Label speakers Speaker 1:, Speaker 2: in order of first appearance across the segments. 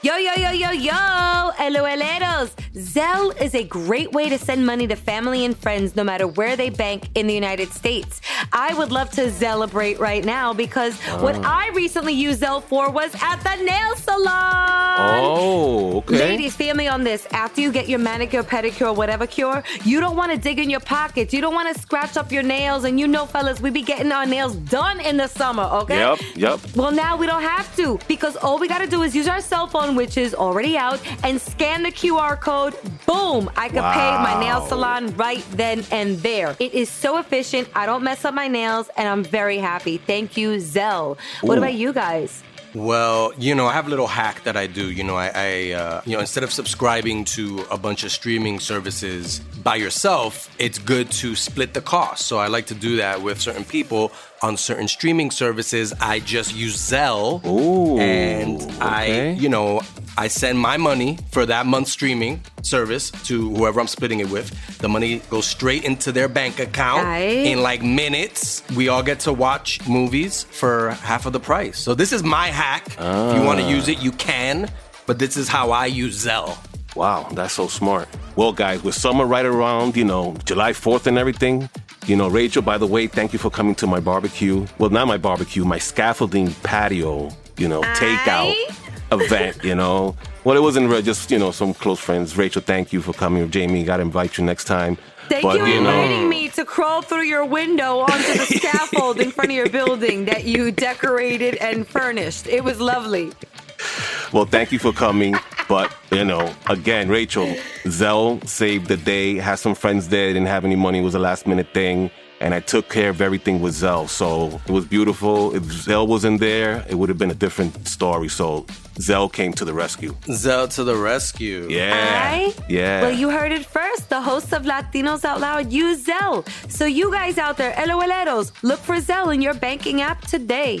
Speaker 1: Yo, yo, yo, yo, yo, Hello, LOLeros. Zelle is a great way to send money to family and friends no matter where they bank in the United States. I would love to celebrate right now because what ah. I recently used Zelle for was at the nail salon.
Speaker 2: Oh, okay.
Speaker 1: Ladies, family on this. After you get your manicure, pedicure, whatever cure, you don't want to dig in your pockets. You don't want to scratch up your nails. And you know, fellas, we be getting our nails done in the summer, okay?
Speaker 2: Yep, yep.
Speaker 1: Well, now we don't have to because all we got to do is use our cell phone, which is already out, and scan the QR code. Boom! I can pay my nail salon right then and there. It is so efficient. I don't mess up my nails, and I'm very happy. Thank you, Zelle. What
Speaker 2: Ooh.
Speaker 1: about you guys?
Speaker 3: Well, you know, I have a little hack that I do. You know, I, I uh, you know, instead of subscribing to a bunch of streaming services by yourself, it's good to split the cost. So I like to do that with certain people on certain streaming services. I just use Zelle,
Speaker 2: Ooh,
Speaker 3: and I, you know, I send my money for that month's streaming service to whoever I'm splitting it with. The money goes straight into their bank account in like minutes. We all get to watch movies for half of the price. So this is my hack. If you want to use it, you can. But this is how I use Zelle.
Speaker 2: Wow, that's so smart. Well, guys, with summer right around, you know, July 4th and everything, you know, Rachel, by the way, thank you for coming to my barbecue. Well, not my barbecue, my scaffolding patio, you know, takeout event, you know. Well, it wasn't real, just, you know, some close friends. Rachel, thank you for coming. Jamie, got to invite you next time.
Speaker 1: Thank
Speaker 2: But,
Speaker 1: you for
Speaker 2: you know-
Speaker 1: inviting me to crawl through your window onto the scaffold in front of your building that you decorated and furnished. It was lovely.
Speaker 2: Well, thank you for coming. But, you know, again, Rachel, Zelle saved the day. Had some friends there, didn't have any money. It was a last minute thing. And I took care of everything with Zelle. So it was beautiful. If Zelle wasn't there, it would have been a different story. So Zelle came to the rescue.
Speaker 3: Zelle to the rescue.
Speaker 2: Yeah.
Speaker 1: I?
Speaker 2: Yeah.
Speaker 1: Well, you heard it first. The host of Latinos Out Loud use Zelle. So you guys out there, LOLeros, look for Zelle in your banking app today.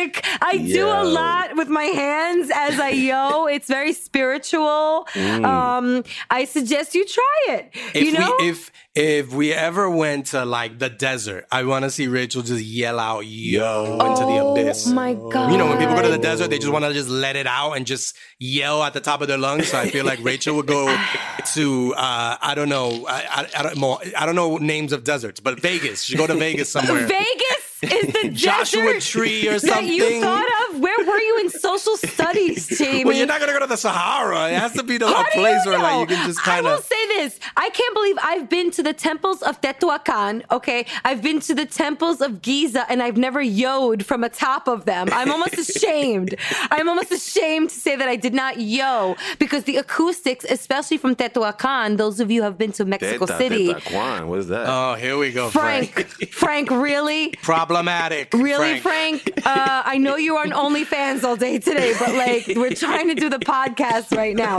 Speaker 1: music. I do a lot with my hands as I yo. It's very spiritual. Um, I suggest you try it.
Speaker 3: If
Speaker 1: you know,
Speaker 3: we if if we ever went to like the desert, I want to see Rachel just yell out yo into the abyss.
Speaker 1: Oh my god!
Speaker 3: You know, when people go to the desert, they just want to just let it out and just yell at the top of their lungs. So I feel like Rachel would go to uh, I don't know I, I, I don't more I don't know names of deserts, but Vegas. She go to Vegas somewhere.
Speaker 1: Vegas is the
Speaker 3: Joshua
Speaker 1: desert
Speaker 3: Tree or
Speaker 1: that you
Speaker 3: something.
Speaker 1: thought. Where were you in social studies, Jamie?
Speaker 3: Well, you're not gonna go to the Sahara. It has to be the,
Speaker 1: How
Speaker 3: a place
Speaker 1: you
Speaker 3: where like you can just kind of.
Speaker 1: I will say this. I can't believe I've been to the temples of Teotihuacan, okay? I've been to the temples of Giza and I've never yoed from atop of them. I'm almost ashamed. I'm almost ashamed to say that I did not yo because the acoustics, especially from Teotihuacan, those of you who have been to Mexico
Speaker 2: Teta,
Speaker 1: City.
Speaker 2: Teta Juan, what is that?
Speaker 3: Oh, here we go,
Speaker 1: Frank,
Speaker 3: Frank.
Speaker 1: Frank, really?
Speaker 3: Problematic.
Speaker 1: Really, Frank? Uh, I know you are on OnlyFans all day today, but like we're trying to do the podcast right now.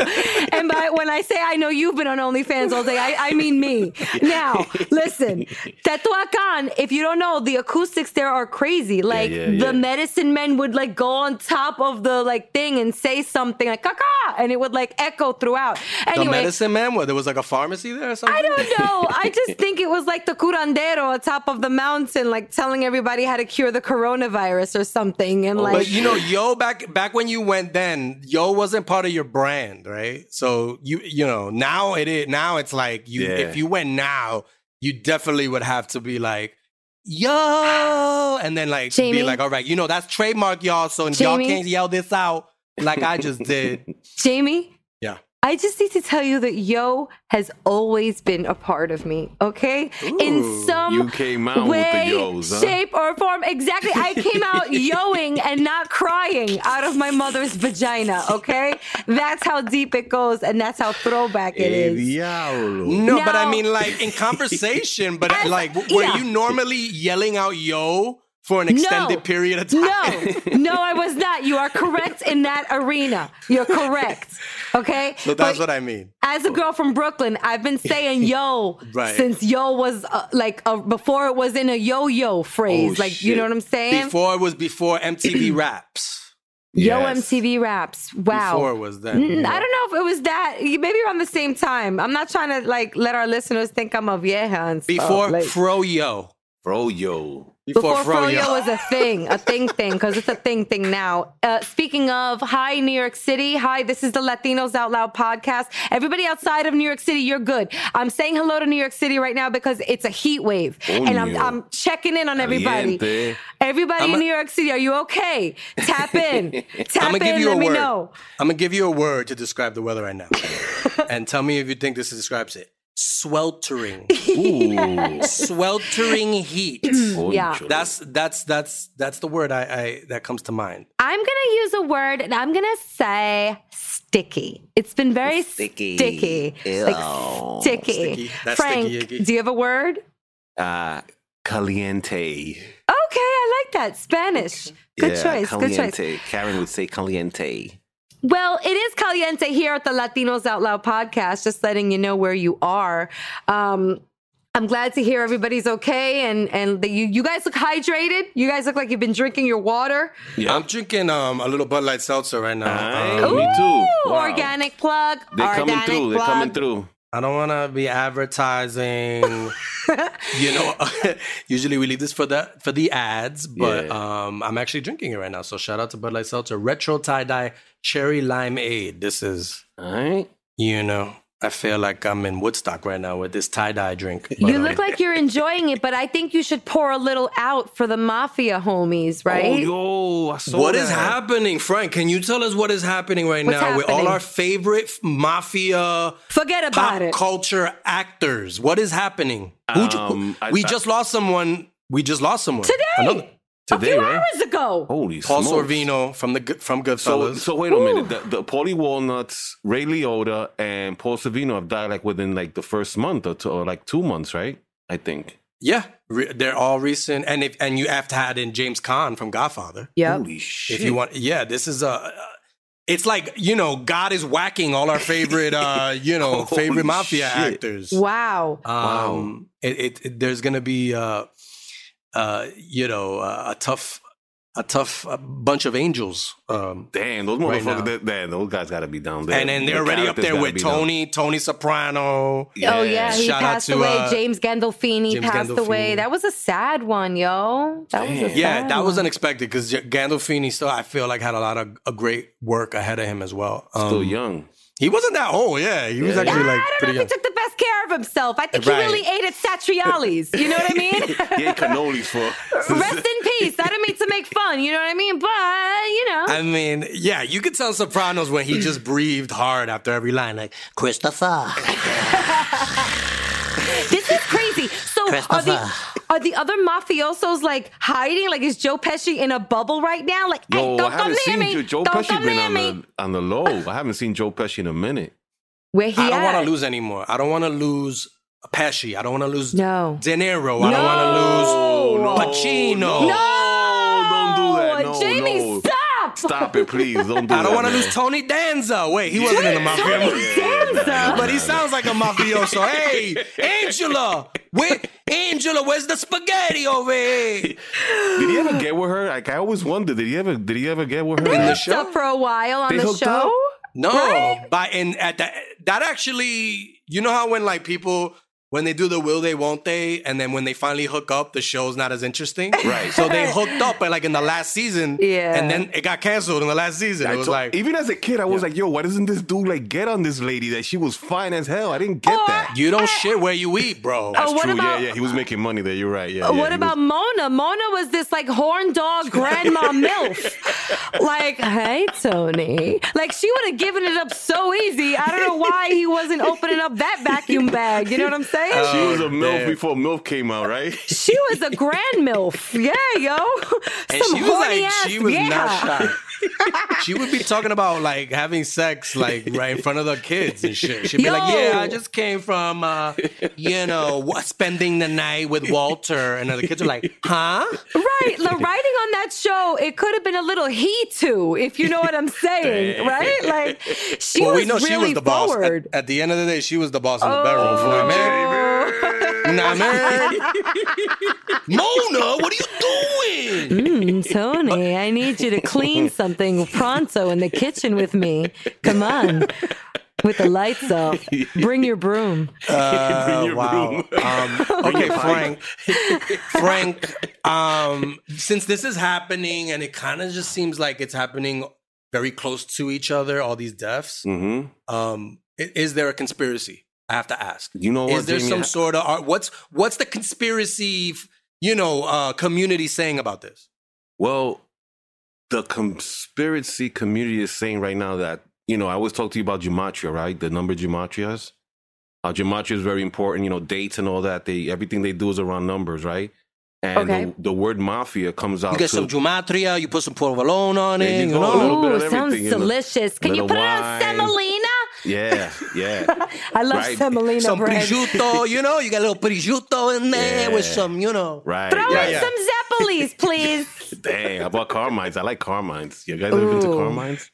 Speaker 1: And by when I say I know you've been on OnlyFans all day, I, I mean me. Now, listen, Teotihuacan, if you don't know, the acoustics there are crazy. Like
Speaker 2: yeah, yeah.
Speaker 1: the medicine men would like go on top of the like thing and say something like "caca," and it would like echo throughout.
Speaker 3: The medicine man, what, there was like a pharmacy there or something?
Speaker 1: I don't know. I just think it was like the curandero atop of the mountain, like telling everybody how to cure the coronavirus or something. And oh, like,
Speaker 3: But you know, yo, back back when you went then, yo wasn't part of your brand, right? So you you know, now it is now it's like you
Speaker 2: Yeah.
Speaker 3: if you went now, you definitely would have to be like, yo, and then like
Speaker 1: Jamie?
Speaker 3: be like, all right, you know, that's trademark, y'all. So y'all can't yell this out like I just did.
Speaker 1: Jamie,
Speaker 3: Yeah.
Speaker 1: I just need to tell you that yo has always been a part of me, okay? In some
Speaker 2: you came out with the
Speaker 1: way,
Speaker 2: yos, huh?
Speaker 1: shape, or form. Exactly. I came out yoing and not crying out of my mother's vagina, okay? That's how deep it goes, and that's how throwback it
Speaker 2: is.
Speaker 1: Is.
Speaker 2: diablo.
Speaker 3: No, but I mean, like in conversation, but
Speaker 1: As-
Speaker 3: like, were
Speaker 1: yeah.
Speaker 3: you normally yelling out "yo" for an extended
Speaker 1: No.
Speaker 3: period of time?
Speaker 1: No, no, I was not. You are correct in that arena. You're correct. Okay?
Speaker 3: So that's
Speaker 1: But
Speaker 3: what I mean.
Speaker 1: as a girl from Brooklyn, I've been saying yo
Speaker 3: Right.
Speaker 1: since yo was uh, like uh, before it was in a yo yo phrase.
Speaker 2: Oh,
Speaker 1: like, you know what I'm saying?
Speaker 3: Before it was before MTV Raps.
Speaker 1: yo MTV raps. Wow.
Speaker 3: Before was
Speaker 1: that. I don't know if it was that. Maybe around the same time. I'm not trying to like let our listeners think I'm a vieja and stuff.
Speaker 3: Before
Speaker 1: like,
Speaker 3: Fro Yo.
Speaker 2: Bro, yo.
Speaker 1: Before
Speaker 3: Fro
Speaker 1: Froyo was a thing, a thing thing, because it's a thing thing now. Uh, speaking of, hi, New York City. Hi, this is the Latinos Out Loud podcast. Everybody outside of New York City, you're good. I'm saying hello to New York City right now because it's a heat wave. and I'm, I'm checking in on everybody.
Speaker 2: Caliente.
Speaker 1: Everybody
Speaker 3: I'm
Speaker 1: in
Speaker 3: a-
Speaker 1: New York City, are you okay? Tap in. Tap in, let me know.
Speaker 3: I'm gonna give you a word to describe the weather right now, and tell me if you think this describes it. Sweltering,
Speaker 2: Ooh.
Speaker 3: sweltering heat.
Speaker 1: Yeah.
Speaker 3: That's that's that's that's the word I, I that comes to mind.
Speaker 1: I'm gonna use a word and I'm gonna say sticky. It's been very
Speaker 2: Sticky.
Speaker 1: sticky.
Speaker 2: Ew.
Speaker 1: Like sticky.
Speaker 3: Sticky. That's
Speaker 1: Frank,
Speaker 3: sticky
Speaker 1: do you have a word?
Speaker 2: Uh, caliente.
Speaker 1: Okay, I like that. Spanish. Good
Speaker 2: yeah,
Speaker 1: choice. Good choice.
Speaker 2: Karen would say caliente.
Speaker 1: Well, it is caliente here at the Latinos Out Loud podcast, just letting you know where you are. Um, I'm glad to hear everybody's okay and and that you you guys look hydrated. You guys look like you've been drinking your water.
Speaker 2: Yeah.
Speaker 3: I'm drinking um a little Bud Light seltzer right now.
Speaker 2: Aye.
Speaker 3: Um,
Speaker 2: Me too. Wow.
Speaker 1: Organic plug.
Speaker 2: They're
Speaker 1: organic
Speaker 2: coming through. They're coming through.
Speaker 3: I don't want to be advertising. you know, usually we leave this for the for the ads, but
Speaker 2: Yeah.
Speaker 3: um, I'm actually drinking it right now. So shout out to Bud Light Seltzer Retro Tie Dye Cherry lime Limeade. This is,
Speaker 2: All right.
Speaker 3: you know, I feel like I'm in Woodstock right now with this tie dye drink. But,
Speaker 1: You
Speaker 3: um,
Speaker 1: look like you're enjoying it, but I think you should pour a little out for the mafia homies, right?
Speaker 2: Oh, yo, I saw
Speaker 3: What is
Speaker 2: that.
Speaker 3: happening, Frank? Can you tell us what is happening right
Speaker 1: What's
Speaker 3: now with all our favorite mafia
Speaker 1: Forget
Speaker 3: pop
Speaker 1: about it.
Speaker 3: culture actors? What is happening?
Speaker 2: Um, I-
Speaker 3: we
Speaker 2: I-
Speaker 3: just lost someone. We just lost someone
Speaker 1: Today.
Speaker 3: Another-
Speaker 1: a
Speaker 2: Today,
Speaker 1: few
Speaker 2: right?
Speaker 1: hours ago.
Speaker 2: Holy
Speaker 3: Paul
Speaker 2: smokes.
Speaker 3: Sorvino from the from
Speaker 2: So,
Speaker 3: Goodfellas.
Speaker 2: so wait a minute. The, the Paulie Walnuts, Ray Liotta, and Paul Sorvino have died like within like the first month or, two, or like two months, right? I think.
Speaker 3: yeah, re- they're all recent, and if and you have to add in James Caan from Godfather.
Speaker 1: Yeah.
Speaker 2: Holy shit!
Speaker 3: If you want, yeah, this is a. It's like you know, God is whacking all our favorite, uh, you know, favorite mafia
Speaker 2: shit.
Speaker 3: actors.
Speaker 1: Wow.
Speaker 3: Um, it, it, it- there's gonna be, uh, uh, you know, uh, a tough, a tough uh, bunch of angels. Um,
Speaker 2: Damn, those
Speaker 3: Right
Speaker 2: motherfuckers,
Speaker 3: now.
Speaker 2: that, that, those guys got to be down there.
Speaker 3: and then they're already up there with
Speaker 2: be down.
Speaker 3: Tony, Tony Soprano.
Speaker 1: Oh yeah, he
Speaker 3: Shout out
Speaker 1: passed
Speaker 3: to,
Speaker 1: away.
Speaker 3: uh,
Speaker 1: James Gandolfini
Speaker 3: James
Speaker 1: passed away. That was a sad one, yo. That was a
Speaker 2: Damn.
Speaker 1: sad
Speaker 3: Yeah, that was unexpected because Gandolfini still, I feel like, had a lot of a great work ahead of him as well.
Speaker 2: Still
Speaker 3: Um,
Speaker 2: young.
Speaker 3: He wasn't that old. Yeah, he was
Speaker 2: Yeah.
Speaker 3: actually
Speaker 1: Yeah,
Speaker 3: like
Speaker 1: I don't know
Speaker 3: young.
Speaker 1: if he took the best care of himself. I think
Speaker 3: Right.
Speaker 1: he really ate at Satriale's. You know what I mean?
Speaker 2: He ate cannolis for.
Speaker 1: Rest in peace. I didn't mean to make fun. You know what I mean? But you know,
Speaker 3: I mean, yeah, you could tell Sopranos when he just breathed hard after every line, like Christopher.
Speaker 1: this is crazy. So are the are the other mafiosos like hiding? Like is Joe Pesci in a bubble right now? Like, hey, don't
Speaker 2: I
Speaker 1: come
Speaker 2: haven't
Speaker 1: near
Speaker 2: seen
Speaker 1: me.
Speaker 2: Joe, Joe
Speaker 1: don't
Speaker 2: Pesci
Speaker 1: come
Speaker 2: been
Speaker 1: near
Speaker 2: on
Speaker 1: me.
Speaker 2: the on the low. I haven't seen Joe Pesci in a minute.
Speaker 1: Where he
Speaker 3: I don't want to lose anymore. I don't want to lose Pesci. I don't want to lose
Speaker 1: No.
Speaker 3: De Niro. I don't want to lose
Speaker 2: no,
Speaker 3: Pacino.
Speaker 2: No,
Speaker 1: No,
Speaker 2: don't do that. No,
Speaker 1: Jamie,
Speaker 2: no.
Speaker 1: Stop.
Speaker 2: Stop it, please. Don't do that.
Speaker 3: I don't want to lose Tony Danza. Wait, he wasn't in the mafia
Speaker 1: Tony. Danza.
Speaker 3: But he sounds like a mafioso. Hey, Angela, where, Angela, where's the spaghetti over here?
Speaker 2: Did he ever get with her? Like I always wondered. Did he ever? Did he ever get with her?
Speaker 1: They
Speaker 3: the
Speaker 1: hooked
Speaker 3: show?
Speaker 1: up for a while on
Speaker 2: They
Speaker 1: the show.
Speaker 2: up?
Speaker 3: No,
Speaker 1: Right?
Speaker 3: by and at that that actually, you know how when like people when they do the will they won't they, and then when they finally hook up, the show's not as interesting.
Speaker 2: Right.
Speaker 3: So they hooked up, like in the last season.
Speaker 1: Yeah.
Speaker 3: And then it got canceled in the last season.
Speaker 2: I
Speaker 3: it was
Speaker 2: told-
Speaker 3: like
Speaker 2: even as a kid, I was like, "Yo, why doesn't this dude like get on this lady? That she was fine as hell. I didn't get
Speaker 1: Or-
Speaker 2: that."
Speaker 3: you don't shit where you eat, bro.
Speaker 1: Oh, what
Speaker 2: True,
Speaker 1: about-
Speaker 2: yeah, yeah. He was making money there. You're right. Yeah.
Speaker 1: Uh,
Speaker 2: yeah,
Speaker 1: what about
Speaker 2: was-
Speaker 1: Mona? Mona was this like horn dog grandma MILF. Like, hey, Tony. Like, she would have given it up so easy. I don't know why he wasn't opening up that vacuum bag. You know what I'm saying?
Speaker 2: She was a
Speaker 3: Oh,
Speaker 2: MILF
Speaker 3: damn.
Speaker 2: before MILF came out, right?
Speaker 1: she was a grand MILF. Yeah, yo.
Speaker 3: And
Speaker 1: Some
Speaker 3: she was like,
Speaker 1: ass,
Speaker 3: she was
Speaker 1: yeah.
Speaker 3: not shy. she would be talking about like having sex like right in front of the kids and shit. She'd be like, "Yeah, I just came from, uh, you know, what, spending the night with Walter," and then the kids are like, "Huh?"
Speaker 1: Right. The writing on that show, it could have been a little he too, if you know what I'm saying. right? Like, she
Speaker 3: well,
Speaker 1: was
Speaker 3: we know
Speaker 1: really
Speaker 3: she was the boss.
Speaker 1: forward.
Speaker 3: At, at the end of the day, she was the boss in the
Speaker 1: Oh.
Speaker 3: bedroom. Nah, man. Nah, man. Mona, what are you doing?
Speaker 1: Mm, Tony, I need you to clean something pronto in the kitchen with me. Come on. With the lights off. Bring your broom.
Speaker 3: Uh,
Speaker 2: your
Speaker 3: wow.
Speaker 2: broom.
Speaker 3: Um, okay, Frank. Frank, um, since this is happening and it kind of just seems like it's happening very close to each other, all these deaths,
Speaker 2: hmm
Speaker 3: um, is there a conspiracy? I have to ask.
Speaker 2: You know what?
Speaker 3: Is there
Speaker 2: Jamie?
Speaker 3: some sort of art? What's what's the conspiracy, you know, uh, community saying about this?
Speaker 2: Well, the conspiracy community is saying right now that, you know, I always talk to you about gematria, right? The number gematrias. Uh, gematria is very important, you know, dates and all that. They everything they do is around numbers, right? And
Speaker 1: Okay.
Speaker 2: the, the word mafia comes out
Speaker 3: You get
Speaker 2: to
Speaker 3: some gematria, you put some provolone on
Speaker 2: There
Speaker 3: it,
Speaker 2: you
Speaker 3: you,
Speaker 2: go, a
Speaker 3: know.
Speaker 2: little bit
Speaker 1: Ooh,
Speaker 2: of
Speaker 1: sounds
Speaker 2: everything, you know.
Speaker 1: delicious. Can you
Speaker 2: Little
Speaker 1: put it on semolina?
Speaker 2: Yeah, yeah.
Speaker 1: I love
Speaker 2: Right.
Speaker 1: semolina
Speaker 3: Some
Speaker 1: bread.
Speaker 3: prosciutto, you know, you got a little prosciutto in there with some, you know.
Speaker 2: Right.
Speaker 1: Throw
Speaker 3: Yeah,
Speaker 1: in
Speaker 3: yeah.
Speaker 1: some Zeppelis, please.
Speaker 2: Dang, I bought Carmine's. I like Carmine's. You guys ever been to
Speaker 1: Ooh.
Speaker 2: Carmine's?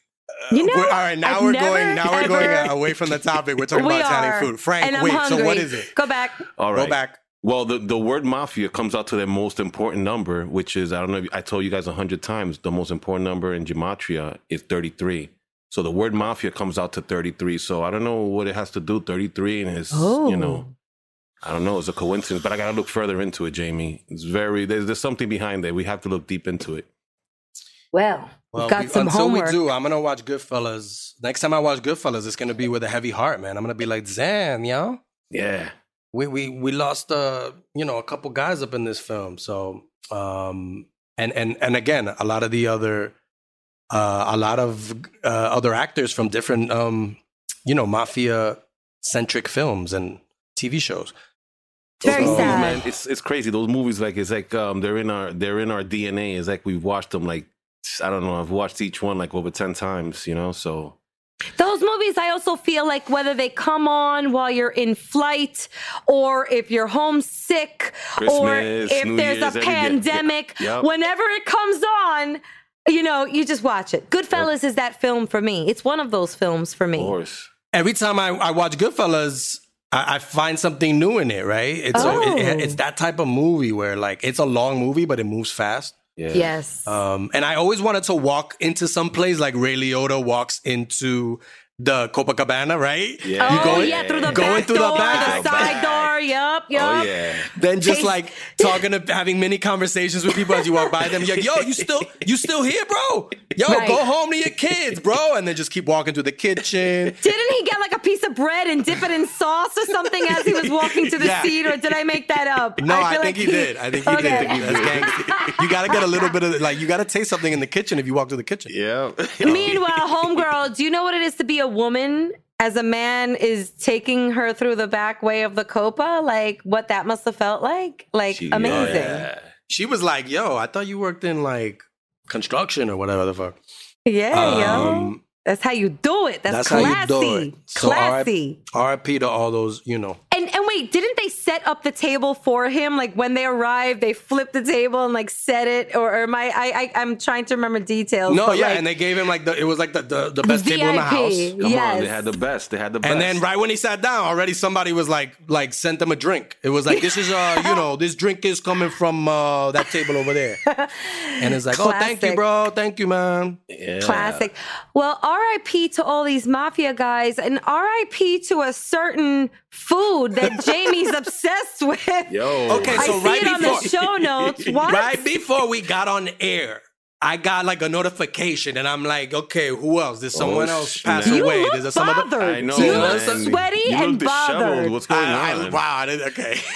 Speaker 1: You know,
Speaker 3: We're- all right, now
Speaker 1: I've
Speaker 3: we're
Speaker 1: never,
Speaker 3: going. Now we're going
Speaker 1: ever-
Speaker 3: uh, away from the topic. We're talking
Speaker 1: we
Speaker 3: about Italian food. Frank,
Speaker 1: and I'm
Speaker 3: wait.
Speaker 1: hungry.
Speaker 3: So what is it?
Speaker 1: Go back.
Speaker 2: All right.
Speaker 3: Go back.
Speaker 2: Well, the, the word mafia comes out to their most important number, which is, I don't know, if I told you guys a hundred times, the most important number in Gematria is 33. So the word mafia comes out to 33. So I don't know what it has to do, 33 and his,
Speaker 1: Oh.
Speaker 2: you know, I don't know, it's a coincidence, but I got to look further into it, Jamie. It's very, there's, there's something behind it. We have to look deep into it.
Speaker 1: Well,
Speaker 3: Well,
Speaker 1: we've got
Speaker 3: we-
Speaker 1: some
Speaker 3: until
Speaker 1: homework.
Speaker 3: we do, I'm gonna watch Goodfellas. Next time I watch Goodfellas, it's gonna be with a heavy heart, man. I'm gonna be like, Zan, yo,
Speaker 2: Yeah.
Speaker 3: we we we lost uh you know a couple guys up in this film. So um and and and again, a lot of the other uh a lot of uh, other actors from different um you know mafia centric films and TV shows.
Speaker 1: Very
Speaker 2: Those movies,
Speaker 1: sad.
Speaker 2: man, it's it's crazy. Those movies, like it's like um, they're in our they're in our DNA. It's like we've watched them like I don't know. I've watched each one like over ten times. You know, so
Speaker 1: Those movies, I also feel like whether they come on while you're in flight or if you're homesick or if
Speaker 2: New
Speaker 1: there's
Speaker 2: Year's,
Speaker 1: a pandemic,
Speaker 2: Yep.
Speaker 1: whenever it comes on, you know, you just watch it. Goodfellas is that film for me. It's one of those films for me.
Speaker 2: of course.
Speaker 3: every time I, I watch Goodfellas, I, I find something new in it. Right? It's so it-
Speaker 1: Oh.
Speaker 3: it's that type of movie where like it's a long movie, but it moves fast.
Speaker 2: Yeah.
Speaker 1: Yes.
Speaker 3: Um, and I always wanted to walk into some place like Ray Liotta walks into the Copacabana, right?
Speaker 2: Yeah.
Speaker 1: oh,
Speaker 3: you going-
Speaker 1: yeah, through the
Speaker 3: going
Speaker 1: back
Speaker 3: through the
Speaker 1: door,
Speaker 3: back.
Speaker 1: the side door. Yup, yup.
Speaker 2: Oh yeah.
Speaker 3: Then just
Speaker 1: Taste-
Speaker 3: like talking to having many conversations with people as you walk by them. You're like, yo, you still you still here, bro? Yo,
Speaker 1: Right.
Speaker 3: go home to your kids, bro. And then just keep walking through the kitchen.
Speaker 1: Didn't he get like a piece of bread and dip it in sauce or something as he was walking to the
Speaker 3: Yeah.
Speaker 1: seat, or did I make that up?
Speaker 3: No, I,
Speaker 1: feel
Speaker 3: think
Speaker 1: like
Speaker 3: he did. I think he
Speaker 1: Okay.
Speaker 3: did. That's. You gotta get a little bit of like you gotta taste something in the kitchen if you walk to the kitchen.
Speaker 2: Yeah.
Speaker 1: Meanwhile, homegirl, do you know what it is to be a woman as a man is taking her through the back way of the copa? Like what that must have felt like? Like
Speaker 2: She-
Speaker 1: amazing.
Speaker 2: yeah.
Speaker 3: She was like, yo, I thought you worked in like construction or whatever the fuck.
Speaker 1: Yeah, yo.
Speaker 3: Um,
Speaker 1: That's how you do it. That's,
Speaker 3: That's how
Speaker 1: classy.
Speaker 3: you do it. So
Speaker 1: classy.
Speaker 3: RIP to all those, you know.
Speaker 1: And and wait, didn't they set up the table for him? Like when they arrived, they flipped the table and like set it, or, or am I, I, I I'm trying to remember details.
Speaker 3: No, yeah,
Speaker 1: like,
Speaker 3: and they gave him like the it was like the the, the best table in the house.
Speaker 2: Come
Speaker 1: Yes.
Speaker 2: on, they had the best. They had the best.
Speaker 3: And then right when he sat down, already somebody was like like sent him a drink. It was like this is uh you know this drink is coming from uh that table over there. And it's like oh thank you bro, thank you man.
Speaker 2: Yeah.
Speaker 1: Classic. Well, RIP to all these mafia guys and RIP to a certain food that Jamie's obsessed with.
Speaker 2: Yo.
Speaker 3: Okay,
Speaker 1: I
Speaker 3: so
Speaker 1: see
Speaker 3: right
Speaker 1: it on
Speaker 3: before-
Speaker 1: the show notes. What?
Speaker 3: Right before we got on air, I got like a notification, and I'm like, okay, who else? Did someone oh, else
Speaker 2: snap.
Speaker 3: pass
Speaker 1: You
Speaker 3: away?
Speaker 1: look
Speaker 3: Did there some other?
Speaker 1: bothered.
Speaker 2: I know.
Speaker 1: You
Speaker 3: man.
Speaker 1: look sweaty
Speaker 2: you
Speaker 1: and
Speaker 2: look disheveled.
Speaker 1: bothered.
Speaker 2: What's going
Speaker 3: I,
Speaker 2: on?
Speaker 3: I, wow, I didn't, okay.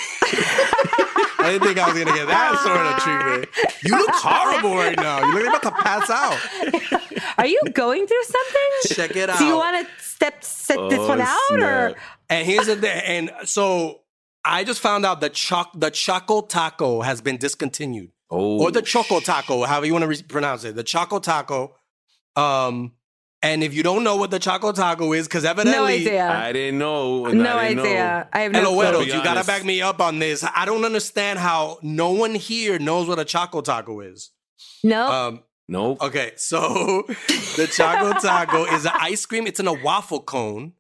Speaker 3: I didn't think I was gonna get that sort of treatment. You look horrible right now. You look like about to pass out.
Speaker 1: Are you going through something?
Speaker 3: Check it out.
Speaker 1: Do you want to step set
Speaker 2: oh, this
Speaker 1: one out or?
Speaker 3: And here's the thing. And so I just found out that choc the Choco Taco has been discontinued,
Speaker 2: Oh,
Speaker 3: or the Choco Taco, however you want to re- pronounce it. The Choco Taco. Um, and if you don't know what the Choco Taco is, because evidently,
Speaker 1: No idea.
Speaker 2: I didn't know.
Speaker 1: no
Speaker 2: I didn't
Speaker 1: idea. I have no
Speaker 3: Hello,
Speaker 1: clue.
Speaker 3: Edo, you gotta back me up on this. I don't understand how no one here knows what a Choco Taco is.
Speaker 1: No.
Speaker 3: Um,
Speaker 2: No.
Speaker 3: Okay, so the Choco Taco is an ice cream. It's in a waffle cone,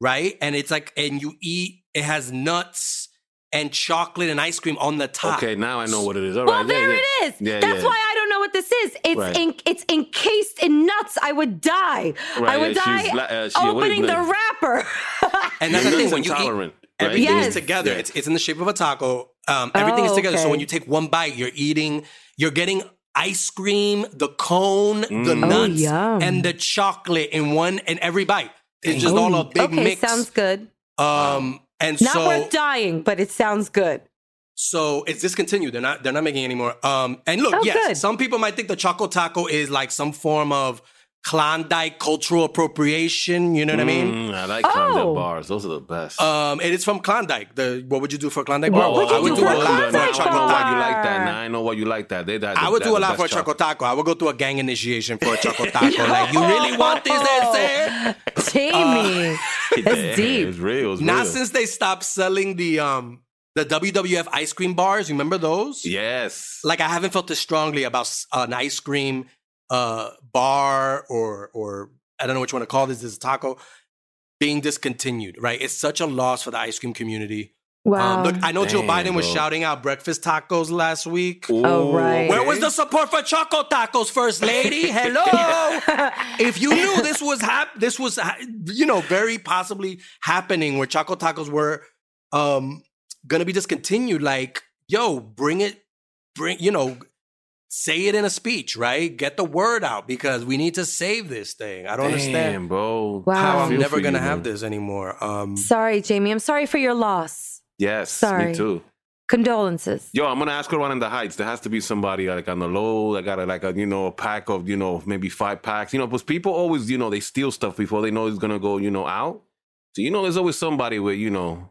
Speaker 3: right? And it's like, and you eat. It has nuts and chocolate and ice cream on the top.
Speaker 2: Okay, now I know what it is. All
Speaker 1: well,
Speaker 2: right. yeah,
Speaker 1: there
Speaker 2: yeah.
Speaker 1: it is.
Speaker 2: Yeah,
Speaker 1: That's
Speaker 2: yeah.
Speaker 1: why I don't know what this is. It's
Speaker 2: Right.
Speaker 1: in, it's encased in nuts. I would die. I would
Speaker 2: yeah,
Speaker 1: die
Speaker 2: she's uh, she-
Speaker 1: opening the wrapper.
Speaker 3: And that's the thing when you eat
Speaker 2: intolerant, right?
Speaker 3: everything
Speaker 1: Yes.
Speaker 3: is together.
Speaker 2: Yeah.
Speaker 3: It's it's in the shape of a taco. Um, everything is
Speaker 1: Oh,
Speaker 3: together. So when you take one bite, you're eating. You're getting ice cream, the cone, the
Speaker 2: Mm.
Speaker 1: Oh,
Speaker 3: nuts,
Speaker 1: yum.
Speaker 3: and the chocolate in one and every bite. It's just all a big
Speaker 1: okay,
Speaker 3: mix.
Speaker 1: sounds good.
Speaker 3: Um, and
Speaker 1: Not
Speaker 3: so
Speaker 1: worth dying, but it sounds good.
Speaker 3: So it's discontinued. They're not. They're not making any more. Um, and look,
Speaker 1: Oh,
Speaker 3: yes,
Speaker 1: good.
Speaker 3: some people might think the Choco Taco is like some form of Klondike cultural appropriation. You know what I mean?
Speaker 2: Mm, I like Klondike
Speaker 1: Oh.
Speaker 2: bars. Those are the best.
Speaker 3: Um, it is from Klondike. The what would you do for a Klondike bar?
Speaker 1: would you
Speaker 3: I would
Speaker 1: do
Speaker 3: do a
Speaker 1: a
Speaker 3: lot
Speaker 1: Klondike
Speaker 3: for
Speaker 2: now
Speaker 3: a
Speaker 2: I
Speaker 3: Choco
Speaker 2: know
Speaker 1: bar?
Speaker 2: why
Speaker 3: Taco.
Speaker 2: you like that. Now I know why you like that. They, that
Speaker 3: I would
Speaker 2: that's
Speaker 3: do a lot for a Choco. Taco. I would go through a gang initiation for a Choco Taco. like, you really want this? That's it.
Speaker 1: Jamie,
Speaker 2: Damn,
Speaker 1: that's deep.
Speaker 2: It's real. It's
Speaker 3: Not
Speaker 2: real.
Speaker 3: since they stopped selling the um the WWF ice cream bars. Remember those?
Speaker 2: Yes.
Speaker 3: like I haven't felt this strongly about an ice cream uh, bar or or I don't know what you want to call this. This is taco being discontinued. Right? It's such a loss for the ice cream community.
Speaker 1: Wow.
Speaker 3: Um, look, I know Joe Biden was
Speaker 2: bro.
Speaker 3: shouting out breakfast tacos last week.
Speaker 1: Oh, right.
Speaker 3: Where was the support for Choco Tacos, First Lady? Hello. if you knew this was hap- this was you know very possibly happening, where Choco Tacos were um gonna be discontinued, like yo, bring it, bring you know, say it in a speech, right? Get the word out because we need to save this thing. I don't
Speaker 2: Damn,
Speaker 3: understand
Speaker 2: bro.
Speaker 1: Wow.
Speaker 3: how I'm
Speaker 2: Feel
Speaker 3: never gonna
Speaker 2: you,
Speaker 3: have
Speaker 2: man.
Speaker 3: this anymore. Um,
Speaker 1: Sorry, Jamie. I'm sorry for your loss.
Speaker 2: Yes.
Speaker 1: Sorry.
Speaker 2: Me too.
Speaker 1: Condolences.
Speaker 2: Yo, I'm gonna ask around in the heights. There has to be somebody like on the low that got a, like a you know a pack of you know maybe five packs. You know, because people always you know they steal stuff before they know it's gonna go you know out. So you know, there's always somebody with you know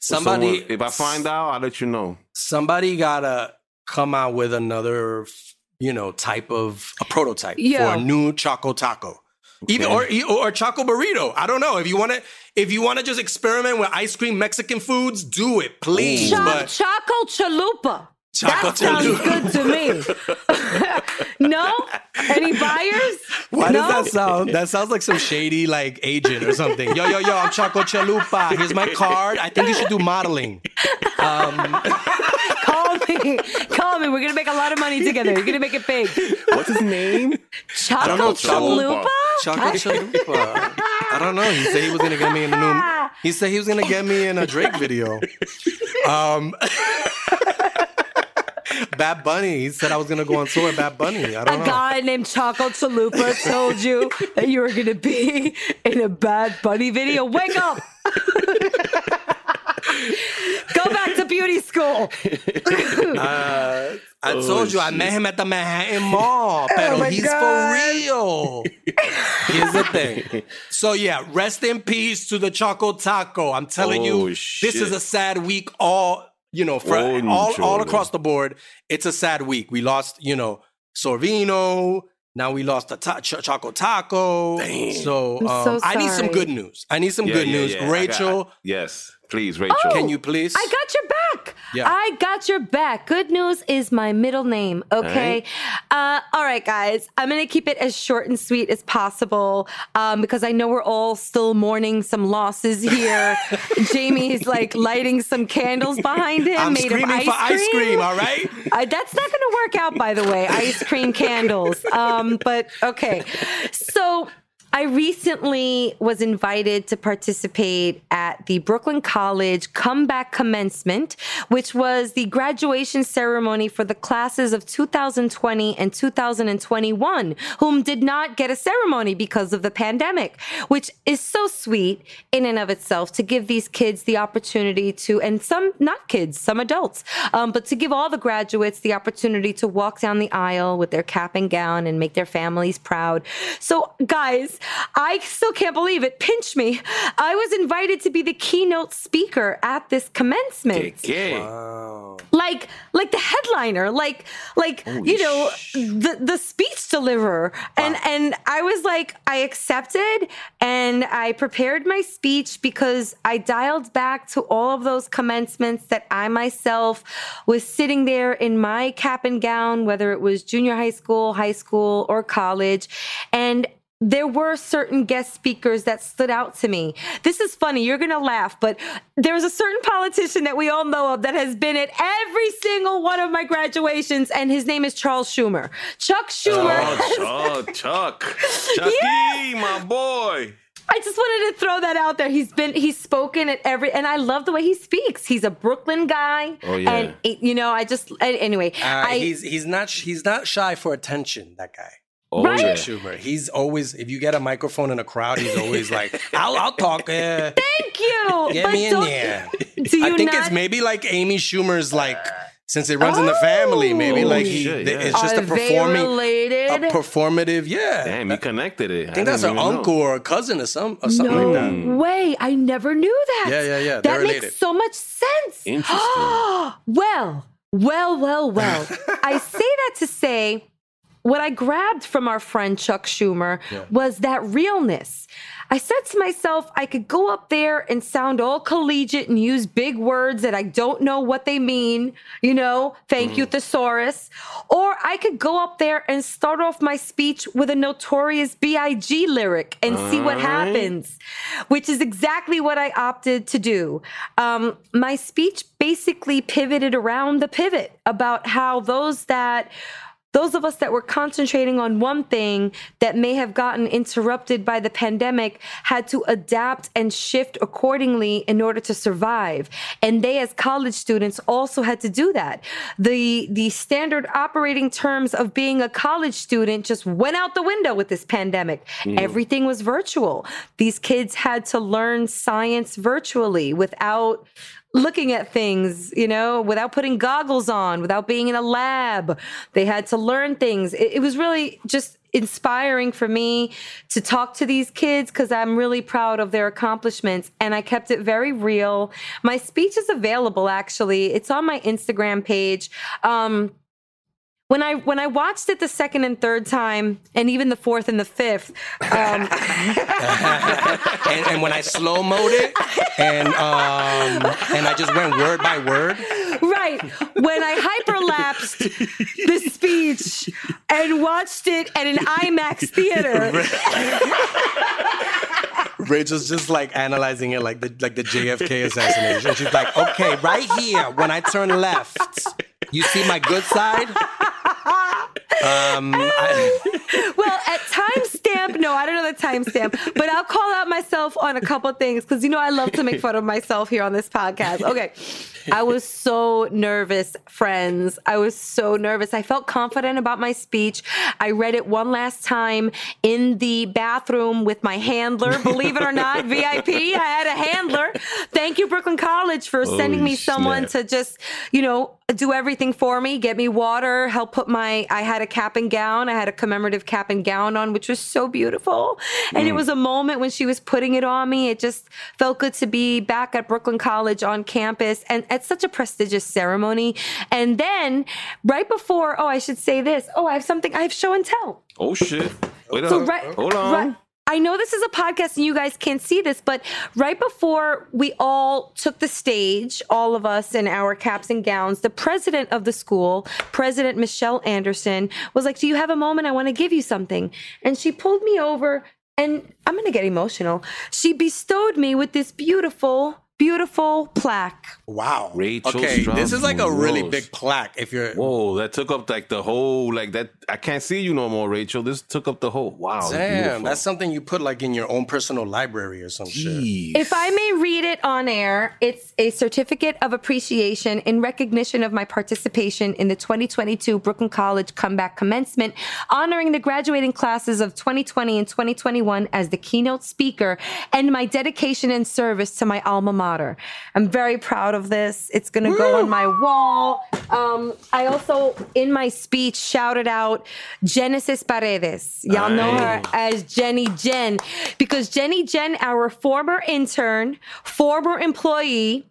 Speaker 3: somebody,
Speaker 2: someone- if I find out, I'll let you know.
Speaker 3: somebody gotta come out with another you know type of a prototype
Speaker 1: Yeah.
Speaker 3: for a new choco taco even or, or choco burrito. I don't know. If you want to if you want to just experiment with ice cream mexican foods do it please.
Speaker 1: Cho-
Speaker 3: but
Speaker 1: Choco chalupa.
Speaker 3: Choco
Speaker 1: that sounds good to me. no? Any buyers?
Speaker 3: why
Speaker 1: no?
Speaker 3: does that sound that sounds like some shady like agent or something yo yo yo i'm choco chalupa here's my card i think you should do modeling
Speaker 1: Call me. Call me. We're going to make a lot of money together. You're going to make it big.
Speaker 2: What's his name?
Speaker 1: Choco
Speaker 3: don't know,
Speaker 1: chalupa?
Speaker 3: choco chalupa i don't know he said he was gonna get me in a new he said he was gonna get me in a drake video um Bad Bunny. He said I was gonna go on tour with Bad Bunny. I don't
Speaker 1: A
Speaker 3: know.
Speaker 1: guy named Choco Chalupa told you that you were going to be in a Bad Bunny video. Wake up. Go back to beauty school.
Speaker 3: Uh, I
Speaker 2: Oh,
Speaker 3: told you I met him at the Manhattan Mall, pero
Speaker 1: my
Speaker 3: he's
Speaker 1: God.
Speaker 3: for real. Here's the thing. So yeah, rest in peace to the Choco Taco. I'm telling
Speaker 2: Oh,
Speaker 3: you, this is a sad week. All you know, for all all across the board, it's a sad week. We lost, you know, Sorvino. Now we lost the ta- Ch- Choco Taco.
Speaker 2: Damn.
Speaker 3: So,
Speaker 1: I'm
Speaker 3: um,
Speaker 1: so
Speaker 3: I need some good news. I need some
Speaker 2: Yeah,
Speaker 3: good
Speaker 2: yeah,
Speaker 3: news.
Speaker 2: yeah. I got-
Speaker 3: Rachel,
Speaker 2: yes, please, Rachel.
Speaker 1: Oh,
Speaker 3: can you please?
Speaker 1: I got your back.
Speaker 3: Yeah.
Speaker 1: I got your back. Good news is my middle name. Okay. Uh, all right, guys. I'm going to keep it as short and sweet as possible um, because I know we're all still mourning some losses here. Jamie's like lighting some candles behind him
Speaker 3: I'm
Speaker 1: made
Speaker 3: screaming
Speaker 1: of ice
Speaker 3: for ice cream. All right.
Speaker 1: Uh, that's not going to work out, by the way. Ice cream candles. Um, but okay. So I recently was invited to participate at the Brooklyn College Comeback Commencement, which was the graduation ceremony for the classes of 2020 and 2021, whom did not get a ceremony because of the pandemic, which is so sweet in and of itself to give these kids the opportunity to, and some not kids, some adults, um, but to give all the graduates the opportunity to walk down the aisle with their cap and gown and make their families proud. So, guys, I still can't believe it. Pinch me. I was invited to be the keynote speaker at this commencement.
Speaker 2: ¿Qué?
Speaker 1: Like, like the headliner, like, like you know, the the speech deliverer, and and I was like, I accepted, and I prepared my speech because I dialed back to all of those commencements that I myself was sitting there in my cap and gown, whether it was junior high school, high school, or college, and there were certain guest speakers that stood out to me. This is funny. You're going to laugh, but there's a certain politician that we all know of that has been at every single one of my graduations, and his name is Charles Schumer. Chuck Schumer.
Speaker 2: Oh, Chuck, Chuck, Chucky, my boy.
Speaker 1: I just wanted to throw that out there. He's been he's spoken at every and I love the way he speaks. He's a Brooklyn guy.
Speaker 2: Oh, yeah.
Speaker 1: And you know, I just anyway,
Speaker 3: Uh,
Speaker 1: I
Speaker 3: he's he's not he's not shy for attention. That guy.
Speaker 2: Oh,
Speaker 1: Right?
Speaker 2: yeah.
Speaker 3: Schumer. He's always if you get a microphone in a crowd, he's always like, "I'll I'll talk." Uh,
Speaker 1: thank you.
Speaker 3: get
Speaker 1: But
Speaker 3: me in
Speaker 1: don't-
Speaker 3: there.
Speaker 1: Do you
Speaker 3: I think
Speaker 1: not,
Speaker 3: it's maybe like Amy Schumer's like since it runs in the family, maybe
Speaker 1: Oh.
Speaker 3: like he
Speaker 2: Shit, yeah.
Speaker 3: it's just
Speaker 1: Are
Speaker 3: a
Speaker 1: they
Speaker 3: performing
Speaker 1: related?
Speaker 3: a performative, yeah.
Speaker 2: Damn, you connected it.
Speaker 3: I think that's an uncle or a cousin or some or something
Speaker 1: no
Speaker 3: like that.
Speaker 1: way. I never knew that.
Speaker 3: Yeah, yeah, yeah.
Speaker 1: That
Speaker 3: They're
Speaker 1: makes
Speaker 3: related.
Speaker 1: so much sense.
Speaker 2: Interesting.
Speaker 1: well, well, well, well. I say that to say what I grabbed from our friend Chuck Schumer was that realness. I said to myself, I could go up there and sound all collegiate and use big words that I don't know what they mean, you know, thank you, thesaurus. Or I could go up there and start off my speech with a notorious B.I.G. lyric and see what happens, which is exactly what I opted to do. Um, my speech basically pivoted around the pivot about how those that those of us that were concentrating on one thing that may have gotten interrupted by the pandemic had to adapt and shift accordingly in order to survive. And they as college students also had to do that. The the standard operating terms of being a college student just went out the window with this pandemic. Mm. Everything was virtual. These kids had to learn science virtually without looking at things, you know, without putting goggles on, without being in a lab. They had to learn things. It, it was really just inspiring for me to talk to these kids because I'm really proud of their accomplishments and I kept it very real. My speech is available actually. It's on my Instagram page. Um, when I when I watched it the second and third time, and even the fourth and the fifth, um,
Speaker 3: and, and when I slow mode it, and um, and I just went word by word.
Speaker 1: right when I hyperlapsed the speech and watched it at an IMAX theater.
Speaker 3: Rachel's just like analyzing it like the like the JFK assassination. She's like, okay, right here, when I turn left, you see my good side. Um, I,
Speaker 1: Well, at timestamp, no, I don't know the timestamp, but I'll call out myself on a couple things because you know I love to make fun of myself here on this podcast. Okay. I was so nervous, friends. I was so nervous. I felt confident about my speech. I read it one last time in the bathroom with my handler. Believe it or not, VIP, I had a handler. Thank you, Brooklyn College, for sending me someone to just, you know, do everything for me, get me water, help put my I had a cap and gown. I had a commemorative cap and gown on, which was so beautiful. And it mm. was a moment when she was putting it on me. It just felt good to be back at Brooklyn College on campus and at such a prestigious ceremony. And then right before, oh, I should say this. Oh, I have something, I have show and tell.
Speaker 2: Oh shit. Wait
Speaker 1: So
Speaker 2: up.
Speaker 1: right,
Speaker 2: Hold on.
Speaker 1: right- I know this is a podcast and you guys can't see this, but right before we all took the stage, all of us in our caps and gowns, the president of the school, President Michelle Anderson, was like, Do you have a moment? I want to give you something. And she pulled me over and I'm going to get emotional. She bestowed me with this beautiful beautiful plaque.
Speaker 3: Wow.
Speaker 2: Rachel
Speaker 3: okay, this is like a really
Speaker 2: Strauss-Munros.
Speaker 3: big plaque. If you're
Speaker 2: Whoa, that took up like the whole like that. I can't see you no more, Rachel. This took up the whole. Wow,
Speaker 3: damn,
Speaker 2: beautiful.
Speaker 3: that's something you put like in your own personal library or some shit.
Speaker 1: If I may read it on air, it's a certificate of appreciation in recognition of my participation in the 2022 Brooklyn College Comeback Commencement, honoring the graduating classes of 2020 and 2021 as the keynote speaker, and my dedication and service to my alma mater. I'm very proud of this. It's going to go on my wall. Um, I also, in my speech, shouted out Genesis Paredes. Y'all know her as Jenny Jen because Jenny Jen, our former intern, former employee,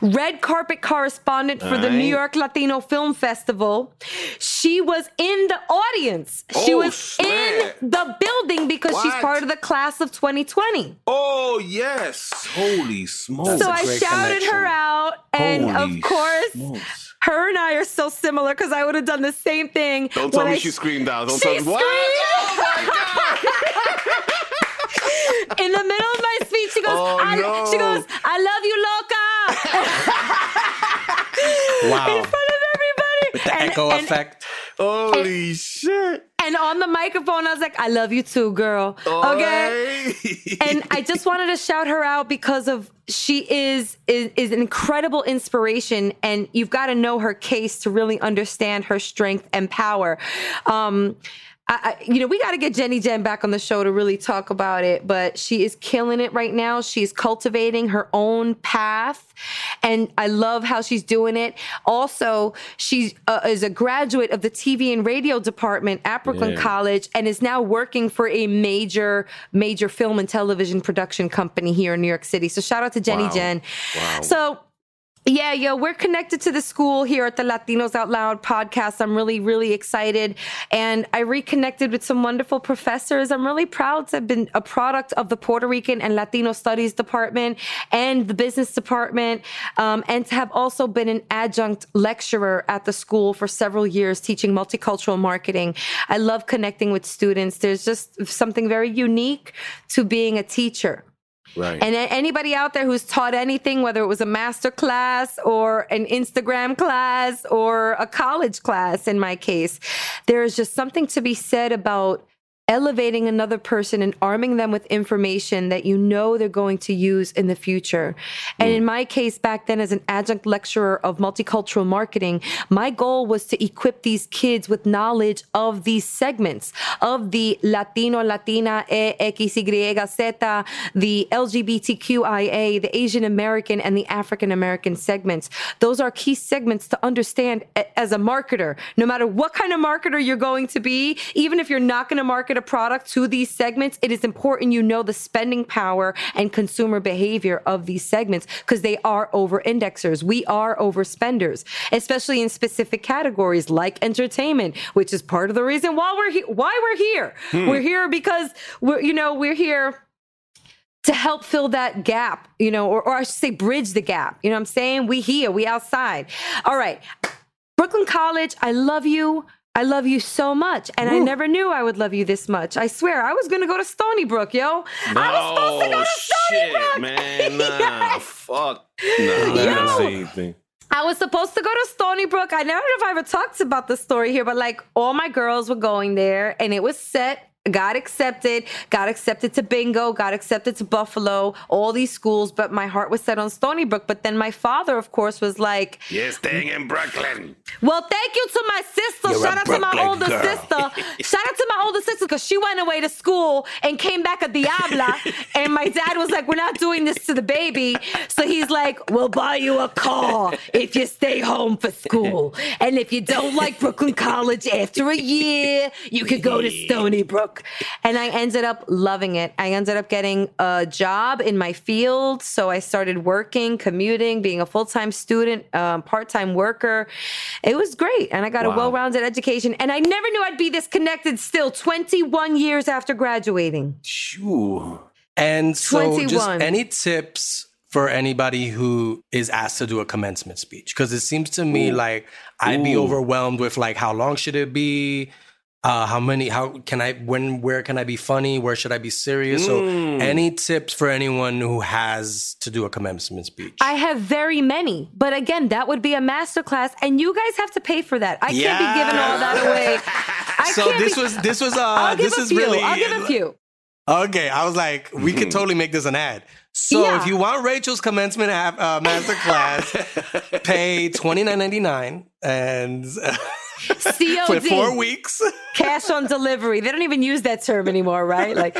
Speaker 1: red carpet correspondent for the New York Latino Film Festival. She was in the audience. She
Speaker 2: Oh,
Speaker 1: was
Speaker 2: snap.
Speaker 1: in the building because she's part of the class of 2020.
Speaker 2: Oh yes! Holy smokes!
Speaker 1: so I
Speaker 3: great
Speaker 1: shouted her out, and
Speaker 2: Holy
Speaker 1: of course,
Speaker 2: smokes.
Speaker 1: her and I are so similar because I would have done the same thing.
Speaker 2: Don't tell me
Speaker 1: I-
Speaker 2: she screamed out. Don't
Speaker 1: She
Speaker 2: tell me what?
Speaker 1: screamed.
Speaker 2: Oh my god!
Speaker 1: in the middle of my speech, she goes,
Speaker 2: Oh,
Speaker 1: I,
Speaker 2: no.
Speaker 1: she goes, I love you, loca.
Speaker 3: Wow.
Speaker 1: in front of everybody.
Speaker 3: With the
Speaker 1: And-
Speaker 3: echo
Speaker 1: and-
Speaker 3: effect.
Speaker 2: Holy shit!
Speaker 1: And on the microphone, I was like, I love you too, girl. Okay.
Speaker 2: Okay.
Speaker 1: and I just wanted to shout her out because of she is is, is an incredible inspiration, and you've got to know her case to really understand her strength and power. Um, I, you know, we got to get Jenny Jen back on the show to really talk about it, but she is killing it right now. She's cultivating her own path, and I love how she's doing it. Also, she uh, is a graduate of the TV and radio department at Brooklyn
Speaker 2: Yeah.
Speaker 1: College and is now working for a major, major film and television production company here in New York City. So shout out to Jenny
Speaker 2: Wow.
Speaker 1: Jen.
Speaker 2: Wow.
Speaker 1: So yeah, yo, we're connected to the school here at the Latinos Out Loud podcast. I'm really, really excited. And I reconnected with some wonderful professors. I'm really proud to have been a product of the Puerto Rican and Latino Studies Department and the business department, um, and to have also been an adjunct lecturer at the school for several years teaching multicultural marketing. I love connecting with students. There's just something very unique to being a teacher.
Speaker 2: Right.
Speaker 1: And anybody out there who's taught anything, whether it was a master class or an Instagram class or a college class, in my case, there is just something to be said about elevating another person and arming them with information that you know they're going to use in the future. And in hmm. my case, back then, as an adjunct lecturer of multicultural marketing, my goal was to equip these kids with knowledge of these segments of the Latino, Latina, E, X, Y, Z, the LGBTQIA, the Asian American, and the African American segments. Those are key segments to understand as a marketer. No matter what kind of marketer you're going to be, even if you're not going to market a product to these segments, it is important you know the spending power and consumer behavior of these segments because they are over indexers. We are overspenders, especially in specific categories like entertainment, which is part of the reason why we're here. Why we're here? Hmm. We're here because we're you know we're here to help fill that gap, you know, or, or I should say bridge the gap. You know what I'm saying? We here, we outside. All right. Brooklyn College, I love you. I love you so much. And I never knew I would love you this much. I swear, I was gonna go to Stony Brook, yo. I was supposed to go to Stony
Speaker 2: shit,
Speaker 1: Brook.
Speaker 2: man. Nah,
Speaker 1: Yes.
Speaker 2: fuck. Nah, I
Speaker 1: Yo.
Speaker 2: say anything.
Speaker 1: I was supposed to go to Stony Brook. I never know if I ever talked about the story here, but like all my girls were going there and it was set. Got accepted, got accepted to Bingo, got accepted to Buffalo, all these schools, but my heart was set on Stony Brook. But then my father, of course, was like,
Speaker 2: You're staying in Brooklyn.
Speaker 1: well, thank you to my sister.
Speaker 2: You're
Speaker 1: Shout out to my older
Speaker 2: girl.
Speaker 1: sister. Shout out to my older sister because she went away to school and came back a diabla. and my dad was like, We're not doing this to the baby. So he's like, We'll buy you a car if you stay home for school. And if you don't like Brooklyn College after a year, you could go to Stony Brook. And I ended up loving it. I ended up getting a job in my field. So I started working, commuting, being a full time student, um, part time worker. It was great. And I got a well rounded education. And I never knew I'd be this connected still 21 years after graduating.
Speaker 2: Shoo.
Speaker 3: And so, just any tips for anybody who is asked to do a commencement speech? Because it seems to me like I'd be overwhelmed with like how long should it be? Uh, how many? How can I? When? Where can I be funny? Where should I be serious? So, any tips for anyone who has to do a commencement speech?
Speaker 1: I have very many, but again, that would be a masterclass, and you guys have to pay for that. I can't be giving all that away. I
Speaker 3: so this
Speaker 1: be-
Speaker 3: was this was uh
Speaker 1: I'll give
Speaker 3: this
Speaker 1: a
Speaker 3: is
Speaker 1: few.
Speaker 3: really
Speaker 1: I'll give a few.
Speaker 3: okay. I was like, we could totally make this an ad. So
Speaker 1: Yeah.
Speaker 3: if you want Rachel's commencement app, uh, masterclass, pay twenty nine ninety nine and for four weeks.
Speaker 1: cash on delivery. They don't even use that term anymore, right? Like,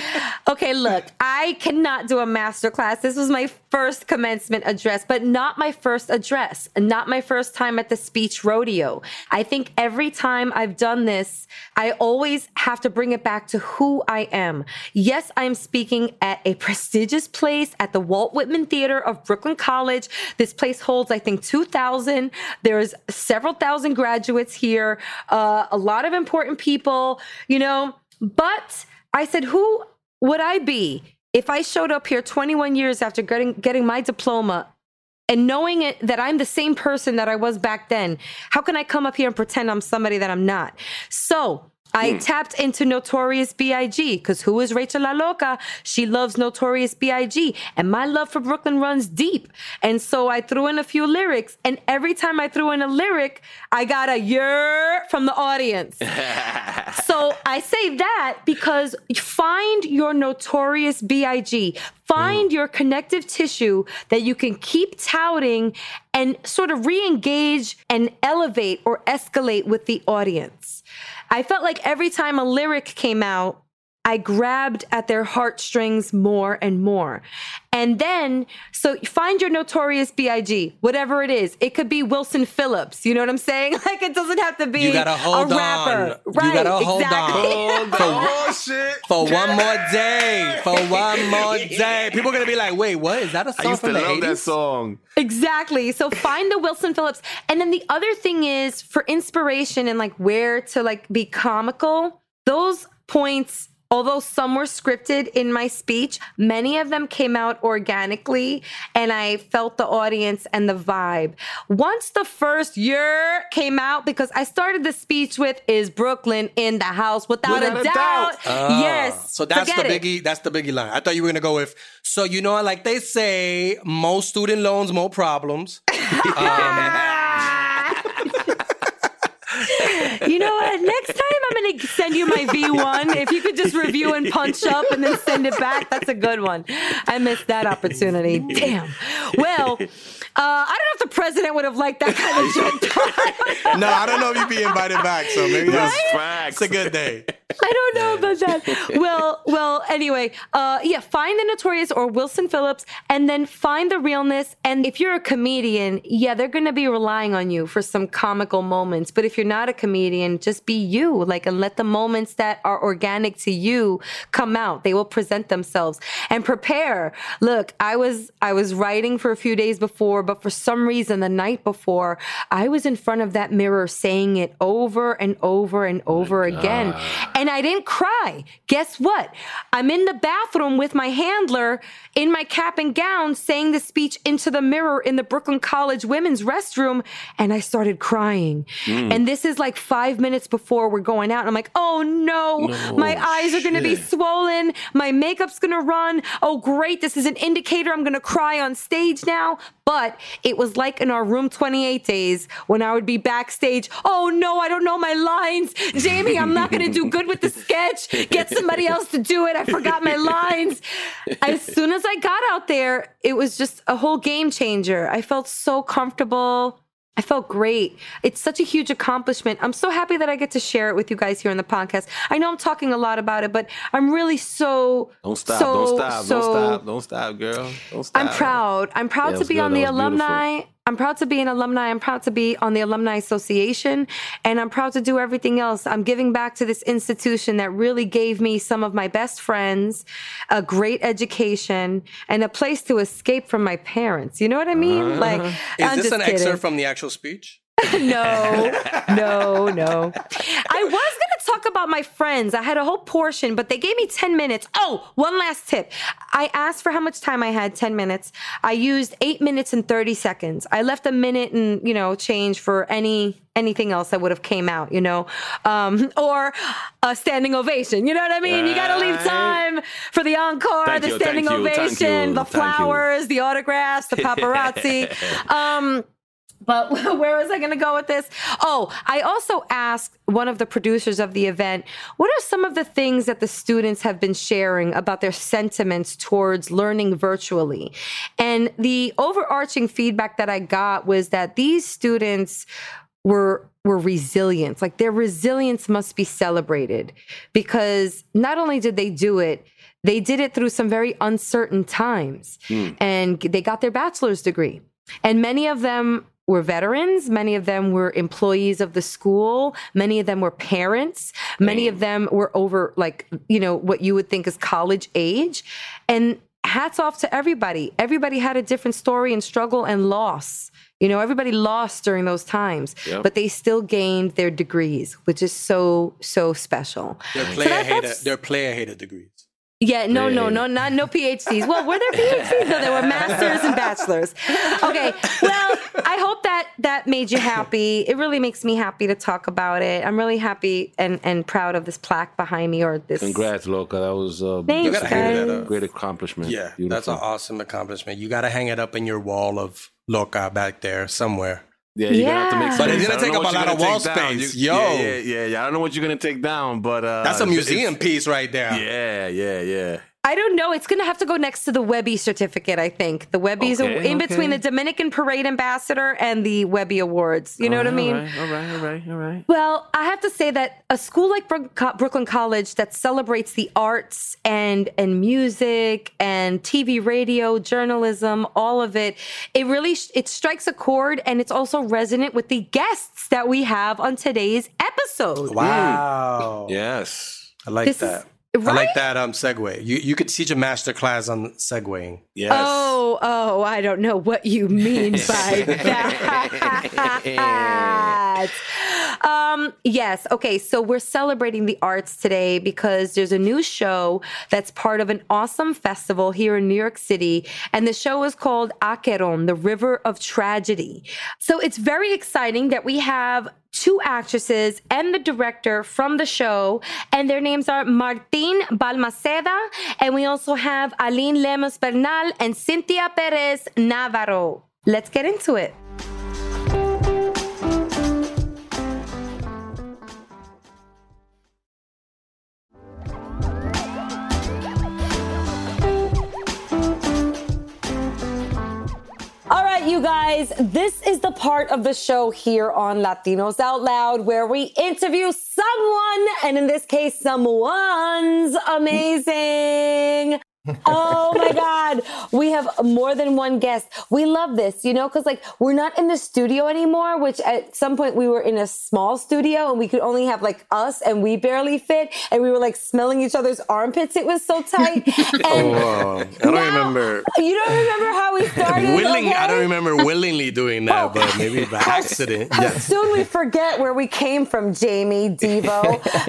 Speaker 1: okay, look, I cannot do a master class. This was my first commencement address, but not my first address, not my first time at the speech rodeo. I think every time I've done this, I always have to bring it back to who I am. Yes, I'm speaking at a prestigious place at the Walt Whitman Theater of Brooklyn College. This place holds, I think, 2,000. There's several thousand graduates here, uh, a lot of important people, you know. But I said, who would I be if I showed up here 21 years after getting, getting my diploma and knowing it that I'm the same person that I was back then, how can I come up here and pretend I'm somebody that I'm not? So I hmm. tapped into Notorious B.I.G. because who is Rachel La Loca? She loves Notorious B.I.G. And my love for Brooklyn runs deep. And so I threw in a few lyrics. And every time I threw in a lyric, I got a yer from the audience. so I say that because find your Notorious B.I.G. Find hmm. your connective tissue that you can keep touting and sort of re engage and elevate or escalate with the audience. I felt like every time a lyric came out, I grabbed at their heartstrings more and more. And then, so find your notorious B.I.G., whatever it is. It could be Wilson Phillips. You know what I'm saying? Like it doesn't have to be
Speaker 3: You gotta hold
Speaker 1: a rapper.
Speaker 3: on. You
Speaker 1: Right,
Speaker 3: gotta hold
Speaker 1: exactly.
Speaker 3: on.
Speaker 2: oh shit!
Speaker 3: For one more day. For one more day. People are gonna be like, wait, what? Is that a
Speaker 2: I
Speaker 3: song I
Speaker 2: used to
Speaker 3: the
Speaker 2: love
Speaker 3: 80s?
Speaker 2: that song.
Speaker 1: Exactly. So find the Wilson Phillips. And then the other thing is for inspiration and like where to like be comical, those points Although some were scripted in my speech, many of them came out organically and I felt the audience and the vibe. Once the first year came out, because I started the speech with, Is Brooklyn in the house? Without,
Speaker 2: Without
Speaker 1: a
Speaker 2: a
Speaker 1: doubt.
Speaker 2: doubt.
Speaker 3: Ah,
Speaker 1: yes.
Speaker 3: So that's the
Speaker 1: Forget it.
Speaker 3: biggie. That's the biggie line. I thought you were gonna go with. So you know, like they say, more student loans, more problems.
Speaker 1: You know what? Next time I'm going to send you my V1. If you could just review and punch up and then send it back, that's a good one. I missed that opportunity. Damn. Well, uh, I don't know if the president would have liked that kind of joke.
Speaker 3: no, I don't know if you'd be invited back. So maybe that's
Speaker 2: Facts.
Speaker 3: it's a good day.
Speaker 1: I don't know about that. Well, well. Anyway, uh, yeah. Find the Notorious or Wilson Phillips, and then find the realness. And if you're a comedian, yeah, they're going to be relying on you for some comical moments. But if you're not a comedian, just be you. Like, and let the moments that are organic to you come out. They will present themselves. And prepare. Look, I was I was writing for a few days before, but for some reason, the night before, I was in front of that mirror saying it over and over and over again. And I didn't cry. Guess what? I'm in the bathroom with my handler in my cap and gown saying the speech into the mirror in the Brooklyn College women's restroom. And I started crying. Hmm. And this is like five minutes before we're going out. And I'm like, oh no, my eyes are going to be swollen. My makeup's going to run. Oh, great. This is an indicator I'm going to cry on stage now. But it was like in our room 28 days when I would be backstage. Oh no, I don't know my lines. Jamie, I'm not going to do good with the sketch. Get somebody else to do it. I forgot my lines. As soon as I got out there, it was just a whole game changer. I felt so comfortable. I felt great. It's such a huge accomplishment. I'm so happy that I get to share it with you guys here on the podcast. I know I'm talking a lot about it, but I'm really so
Speaker 2: Don't stop.
Speaker 1: so,
Speaker 2: don't stop.
Speaker 1: so-
Speaker 2: don't stop. Don't stop, girl. Don't stop.
Speaker 1: I'm proud. I'm proud
Speaker 2: Yeah,
Speaker 1: to be
Speaker 2: good.
Speaker 1: on the
Speaker 2: alumni. beautiful.
Speaker 1: I'm proud to be an alumni. I'm proud to be on the Alumni Association. And I'm proud to do everything else. I'm giving back to this institution that really gave me some of my best friends, a great education, and a place to escape from my parents. You know what I mean? Uh-huh. Like,
Speaker 3: Is
Speaker 1: I'm
Speaker 3: this
Speaker 1: just
Speaker 3: an
Speaker 1: kidding.
Speaker 3: excerpt from the actual speech?
Speaker 1: no, no, no. I was going to talk about my friends. I had a whole portion, but they gave me 10 minutes. Oh, one last tip. I asked for how much time I had, 10 minutes. I used eight minutes and 30 seconds. I left a minute and, you know, change for any anything else that would have came out, you know, um, or a standing ovation. You know what I mean? You got to leave time for the encore,
Speaker 2: Thank
Speaker 1: the
Speaker 2: you,
Speaker 1: standing
Speaker 2: thank you, thank
Speaker 1: ovation,
Speaker 2: you,
Speaker 1: the flowers, the autographs, the paparazzi. um, but where was I going to go with this? Oh, I also asked one of the producers of the event, what are some of the things that the students have been sharing about their sentiments towards learning virtually? And the overarching feedback that I got was that these students were were resilient. Like their resilience must be celebrated because not only did they do it, they did it through some very uncertain times. Hmm. And they got their bachelor's degree. And many of them were veterans. Many of them were employees of the school. Many of them were parents. Many of them were over, like, you know, what you would think is college age. And hats off to everybody. Everybody had a different story and struggle and loss. You know, everybody lost during those times,
Speaker 2: Yep.
Speaker 1: but they still gained their degrees, which is so, so special.
Speaker 3: They're
Speaker 1: So
Speaker 3: player
Speaker 1: that-
Speaker 3: hater. They're player hater degrees.
Speaker 1: Yeah, no, no, no, not no PhDs. Well, were there PhDs? No, there were masters and bachelors. Okay. Well, I hope that that made you happy. It really makes me happy to talk about it. I'm really happy and and proud of this plaque behind me or this.
Speaker 2: Congrats, Loca. That was uh,
Speaker 1: Thanks,
Speaker 3: You gotta hang that
Speaker 1: guys.
Speaker 3: up.
Speaker 2: great accomplishment.
Speaker 3: Yeah, that's an awesome accomplishment. You got to hang it up in your wall of Loca back there somewhere.
Speaker 2: Yeah, you're gonna have to make
Speaker 1: Yeah.
Speaker 2: space.
Speaker 3: But it's gonna take up a lot of wall space.
Speaker 2: You-
Speaker 3: Yo.
Speaker 2: Yeah, yeah, yeah, yeah. I don't know what you're gonna take down, but uh,
Speaker 3: That's a museum piece right there.
Speaker 2: Yeah, yeah, yeah.
Speaker 1: I don't know. It's going to have to go next to the Webby certificate, I think. The Webby's
Speaker 2: Okay,
Speaker 1: in between the Dominican Parade Ambassador and the Webby Awards. You know what I mean?
Speaker 2: All right, all right, all right, all right.
Speaker 1: Well, I have to say that a school like Brooklyn College that celebrates the arts and and music and TV, radio, journalism, all of it, it really it strikes a chord and it's also resonant with the guests that we have on today's episode.
Speaker 3: Wow.
Speaker 2: Yes,
Speaker 3: I like
Speaker 1: This is-
Speaker 3: that. I like that um segue. You you could teach a master class on segueing.
Speaker 2: yes.
Speaker 1: Oh, oh, I don't know what you mean by that. um, yes. Okay. So we're celebrating the arts today because there's a new show that's part of an awesome festival here in New York City. And the show is called Acheron, the River of Tragedy. So it's very exciting that we have two actresses and the director from the show, and their names are Martin Balmaceda, and we also have Aline Lemus Bernal and Cinthia Perez Navarro. Let's get into it. You guys, this is the part of the show here on Latinos Out Loud where we interview someone, and in this case, someone's amazing. Oh my God. We have more than one guest. We love this, you know, because like we're not in the studio anymore, which at some point we were in a small studio and we could only have like us and we barely fit. And we were like smelling each other's armpits. It was so tight. Oh, and
Speaker 3: Oh, I don't
Speaker 1: now-
Speaker 3: remember
Speaker 1: You don't remember how we started?
Speaker 3: willing. I don't remember willingly doing that, oh. but maybe by accident.
Speaker 1: How
Speaker 3: Yes.
Speaker 1: soon we forget where we came from, Jamie Devo.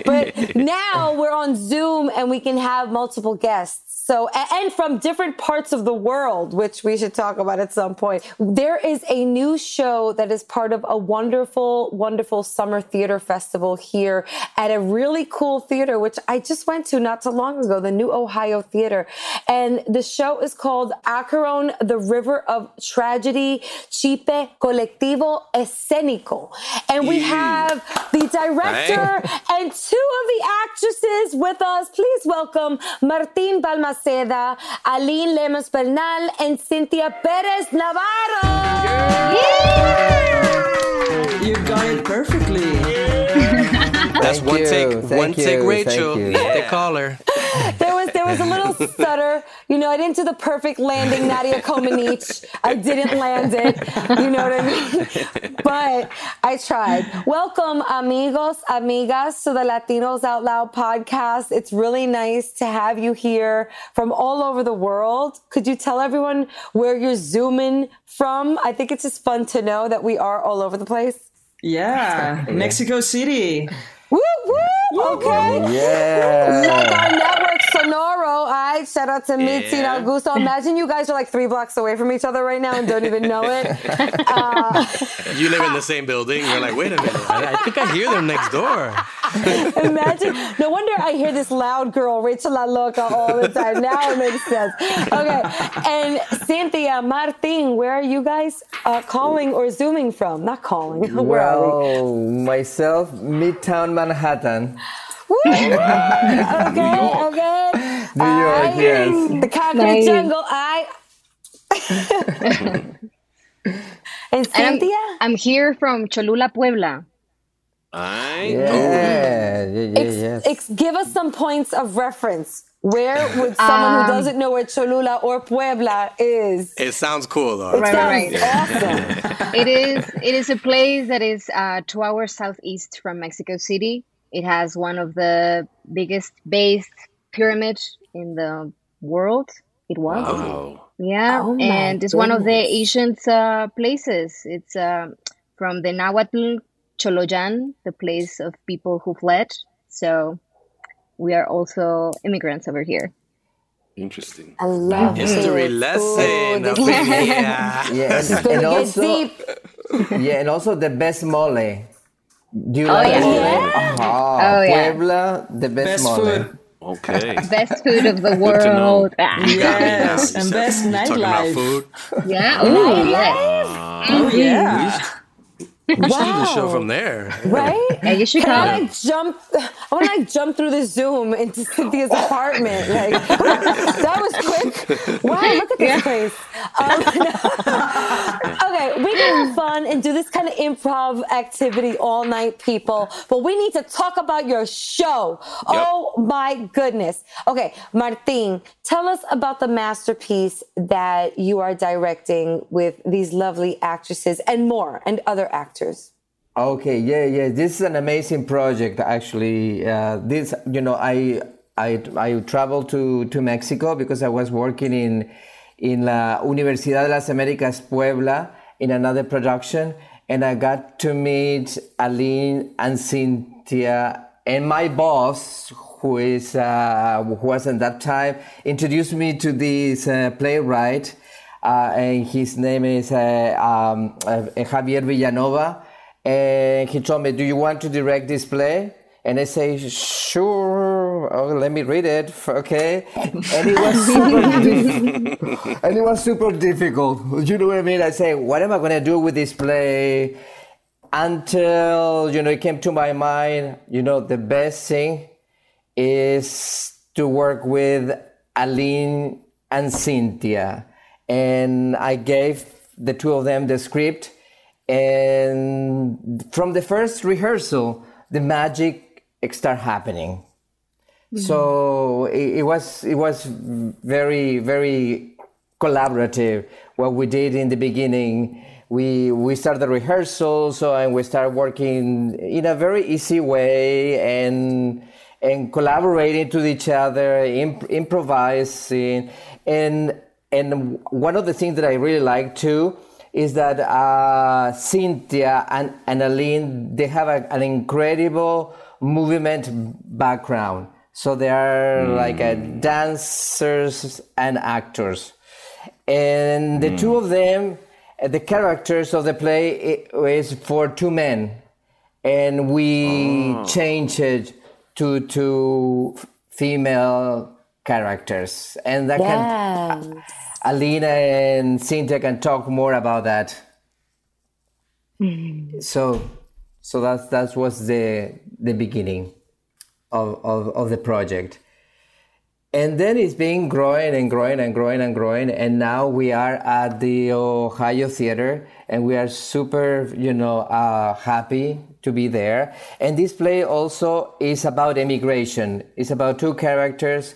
Speaker 1: but now we're on Zoom and we can have multiple guests. So, and from different parts of the world, which we should talk about at some point. There is a new show that is part of a wonderful, wonderful summer theater festival here at a really cool theater, which I just went to not too long ago, the New Ohio Theater. And the show is called Acheron, the River of Tragedy, Chipe Colectivo Escénico. And we have the director and two of the actresses with us. Please welcome Martin Balmaceda, Aline Lemus Bernal, and Cinthia Perez Navarro.
Speaker 4: You got it perfectly.
Speaker 3: That's one
Speaker 5: you,
Speaker 3: take.
Speaker 5: thank
Speaker 3: One take, Rachel.
Speaker 5: thank you.
Speaker 3: They call her.
Speaker 1: There was there was a little stutter. You know, I didn't do the perfect landing, Nadia Comaneci. I didn't land it. You know what I mean? But I tried. Welcome, amigos, amigas, to the Latinos Out Loud podcast. It's really nice to have you here from all over the world. Could you tell everyone where you're zooming from? I think it's just fun to know that we are all over the place.
Speaker 4: Yeah, Mexico City.
Speaker 1: Woo woo! Okay.
Speaker 4: Yeah.
Speaker 1: Like our network Sonoro. All right. Shout out to Mitzi and Augusto. Imagine you guys are like three blocks away from each other right now and don't even know it. Uh,
Speaker 3: You live in the same building. You're like, wait a minute. I, I think I hear them next door.
Speaker 1: imagine. No wonder I hear this loud girl, Rachel La Loca, all the time. Now it makes sense. Okay. And Cinthia, Martin, where are you guys uh, calling or zooming from? Not calling. Where are we?
Speaker 4: Well, myself, Midtown Manhattan.
Speaker 1: Woo! okay, okay.
Speaker 4: New York,
Speaker 1: Aight.
Speaker 4: yes.
Speaker 1: The concrete
Speaker 5: Nice.
Speaker 1: jungle. I. and
Speaker 5: And I'm, I'm here from Cholula, Puebla.
Speaker 2: Ay,
Speaker 4: Yeah, yeah, yeah,
Speaker 1: Ex-
Speaker 4: yes.
Speaker 1: ex- give us some points of reference. Where would someone
Speaker 5: Um,
Speaker 1: who doesn't know where Cholula or Puebla is?
Speaker 3: It sounds cool though.
Speaker 1: It
Speaker 5: Right,
Speaker 1: sounds
Speaker 5: right,
Speaker 1: awesome.
Speaker 5: It is it is a place that is uh, two hours southeast from Mexico City. It has one of the biggest based pyramids in the world. It was.
Speaker 2: wow.
Speaker 5: Yeah,
Speaker 1: Oh
Speaker 5: and it's one of the ancient uh, places. It's uh, from the Nahuatl Choloyan, the place of people who fled. So we are also immigrants over here.
Speaker 2: Interesting.
Speaker 1: I love
Speaker 3: History
Speaker 1: it.
Speaker 3: lesson.
Speaker 1: Ooh,
Speaker 3: up
Speaker 1: this
Speaker 3: in
Speaker 1: is
Speaker 3: here.
Speaker 4: yeah, and, and also, yeah, and also the best mole. Do you
Speaker 5: Oh,
Speaker 4: like
Speaker 5: yeah.
Speaker 4: mole? Oh,
Speaker 5: Oh, yeah.
Speaker 4: Puebla, the best,
Speaker 6: Best
Speaker 4: mole.
Speaker 6: food.
Speaker 2: Okay.
Speaker 5: Best food of the
Speaker 2: Good to know.
Speaker 5: world.
Speaker 3: You got me now.
Speaker 6: Yes, and best
Speaker 3: you talking about
Speaker 6: nightlife.
Speaker 3: food.
Speaker 5: yeah. Oh, Ooh, yes.
Speaker 6: Oh yeah.
Speaker 3: We should do the show from there.
Speaker 1: Right?
Speaker 5: Yeah, you should
Speaker 1: Can I
Speaker 5: come.
Speaker 1: like jump? I want to like jump through the Zoom into Cinthia's apartment. Like that was quick. Wow, look at this place. Um, okay, we can have fun and do this kind of improv activity all night, people. But we need to talk about your show. Oh my goodness. Okay, Martin, tell us about the masterpiece that you are directing with these lovely actresses and more, and other actors.
Speaker 4: Okay, yeah, yeah. This is an amazing project, actually. Uh, this, you know, I I I traveled to to Mexico because I was working in in la Universidad de las Américas Puebla in another production, and I got to meet Aline and Cinthia and my boss, who is uh, who was at that time, introduced me to this uh, playwright, uh, and his name is uh, um, uh, Javier Villanova. And he told me, "Do you want to direct this play?" And I say, "Sure. Oh, let me read it, okay." And it was super, and it was super difficult. You know what I mean? I say, "What am I going to do with this play?" Until you know, it came to my mind. You know, the best thing is to work with Aline and Cinthia. And I gave the two of them the script. And from the first rehearsal, the magic started happening. So it, it was it was very very collaborative. What we did in the beginning, we we started the rehearsal, so and we started working in a very easy way and and collaborating to each other, imp- improvising, and and one of the things that I really like too is that uh, Cinthia and, and Aline they have a, an incredible movement background. So they are like uh, dancers and actors, and the two of them, uh, the characters of the play is for two men, and we changed it to to female characters, and that can Aline and Cinthia can talk more about that. So, so that's that was the the beginning of, of, of the project. And then it's been growing and growing and growing and growing. And now we are at the Ohio Theater and we are super, you know, uh, happy to be there. And this play also is about immigration. It's about two characters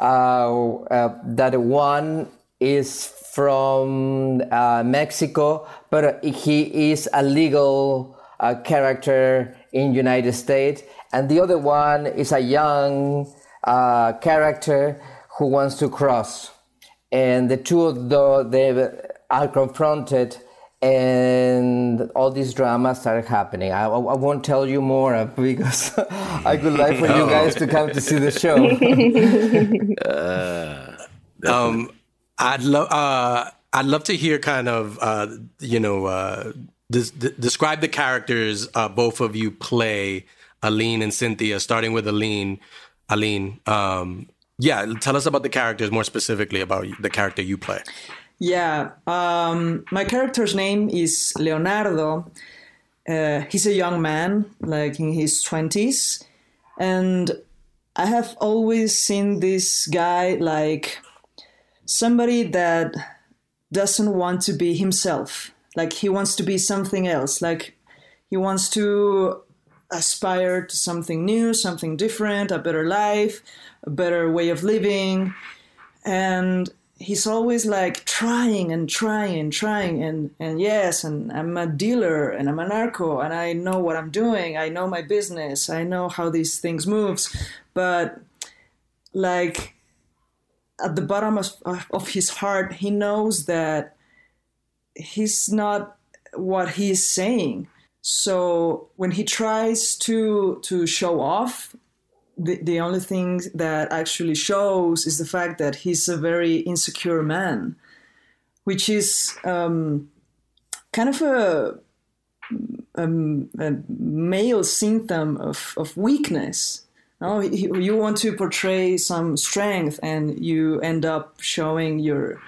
Speaker 4: uh, uh, that one is from uh, Mexico, but he is a legal uh, character in United States, and the other one is a young uh, character who wants to cross, and the two of the, they are confronted and all these dramas started happening. I, I won't tell you more because I would like for you guys to come to see the show.
Speaker 3: uh, um, I'd love uh, I'd love to hear kind of uh, you know uh, des- describe the characters uh, both of you play, Aline and Cinthia. Starting with Aline, Aline. Um, yeah, tell us about the characters more specifically about the character you play.
Speaker 7: Yeah, um, my character's name is Leonardo. Uh, he's a young man, like in his 20s. And I have always seen this guy like somebody that doesn't want to be himself. Like he wants to be something else. Like he wants to aspire to something new, something different, a better life, a better way of living. And he's always like trying and trying and trying. And and yes and i'm a dealer and i'm a narco and i know what i'm doing. I know my business. I know how these things moves. But like at the bottom of, of his heart he knows that he's not what he's saying so when he tries to to show off the, the only thing that actually shows is the fact that he's a very insecure man, which is um, kind of a, a, a, male symptom of, of weakness. No, you want to portray some strength, and you end up showing your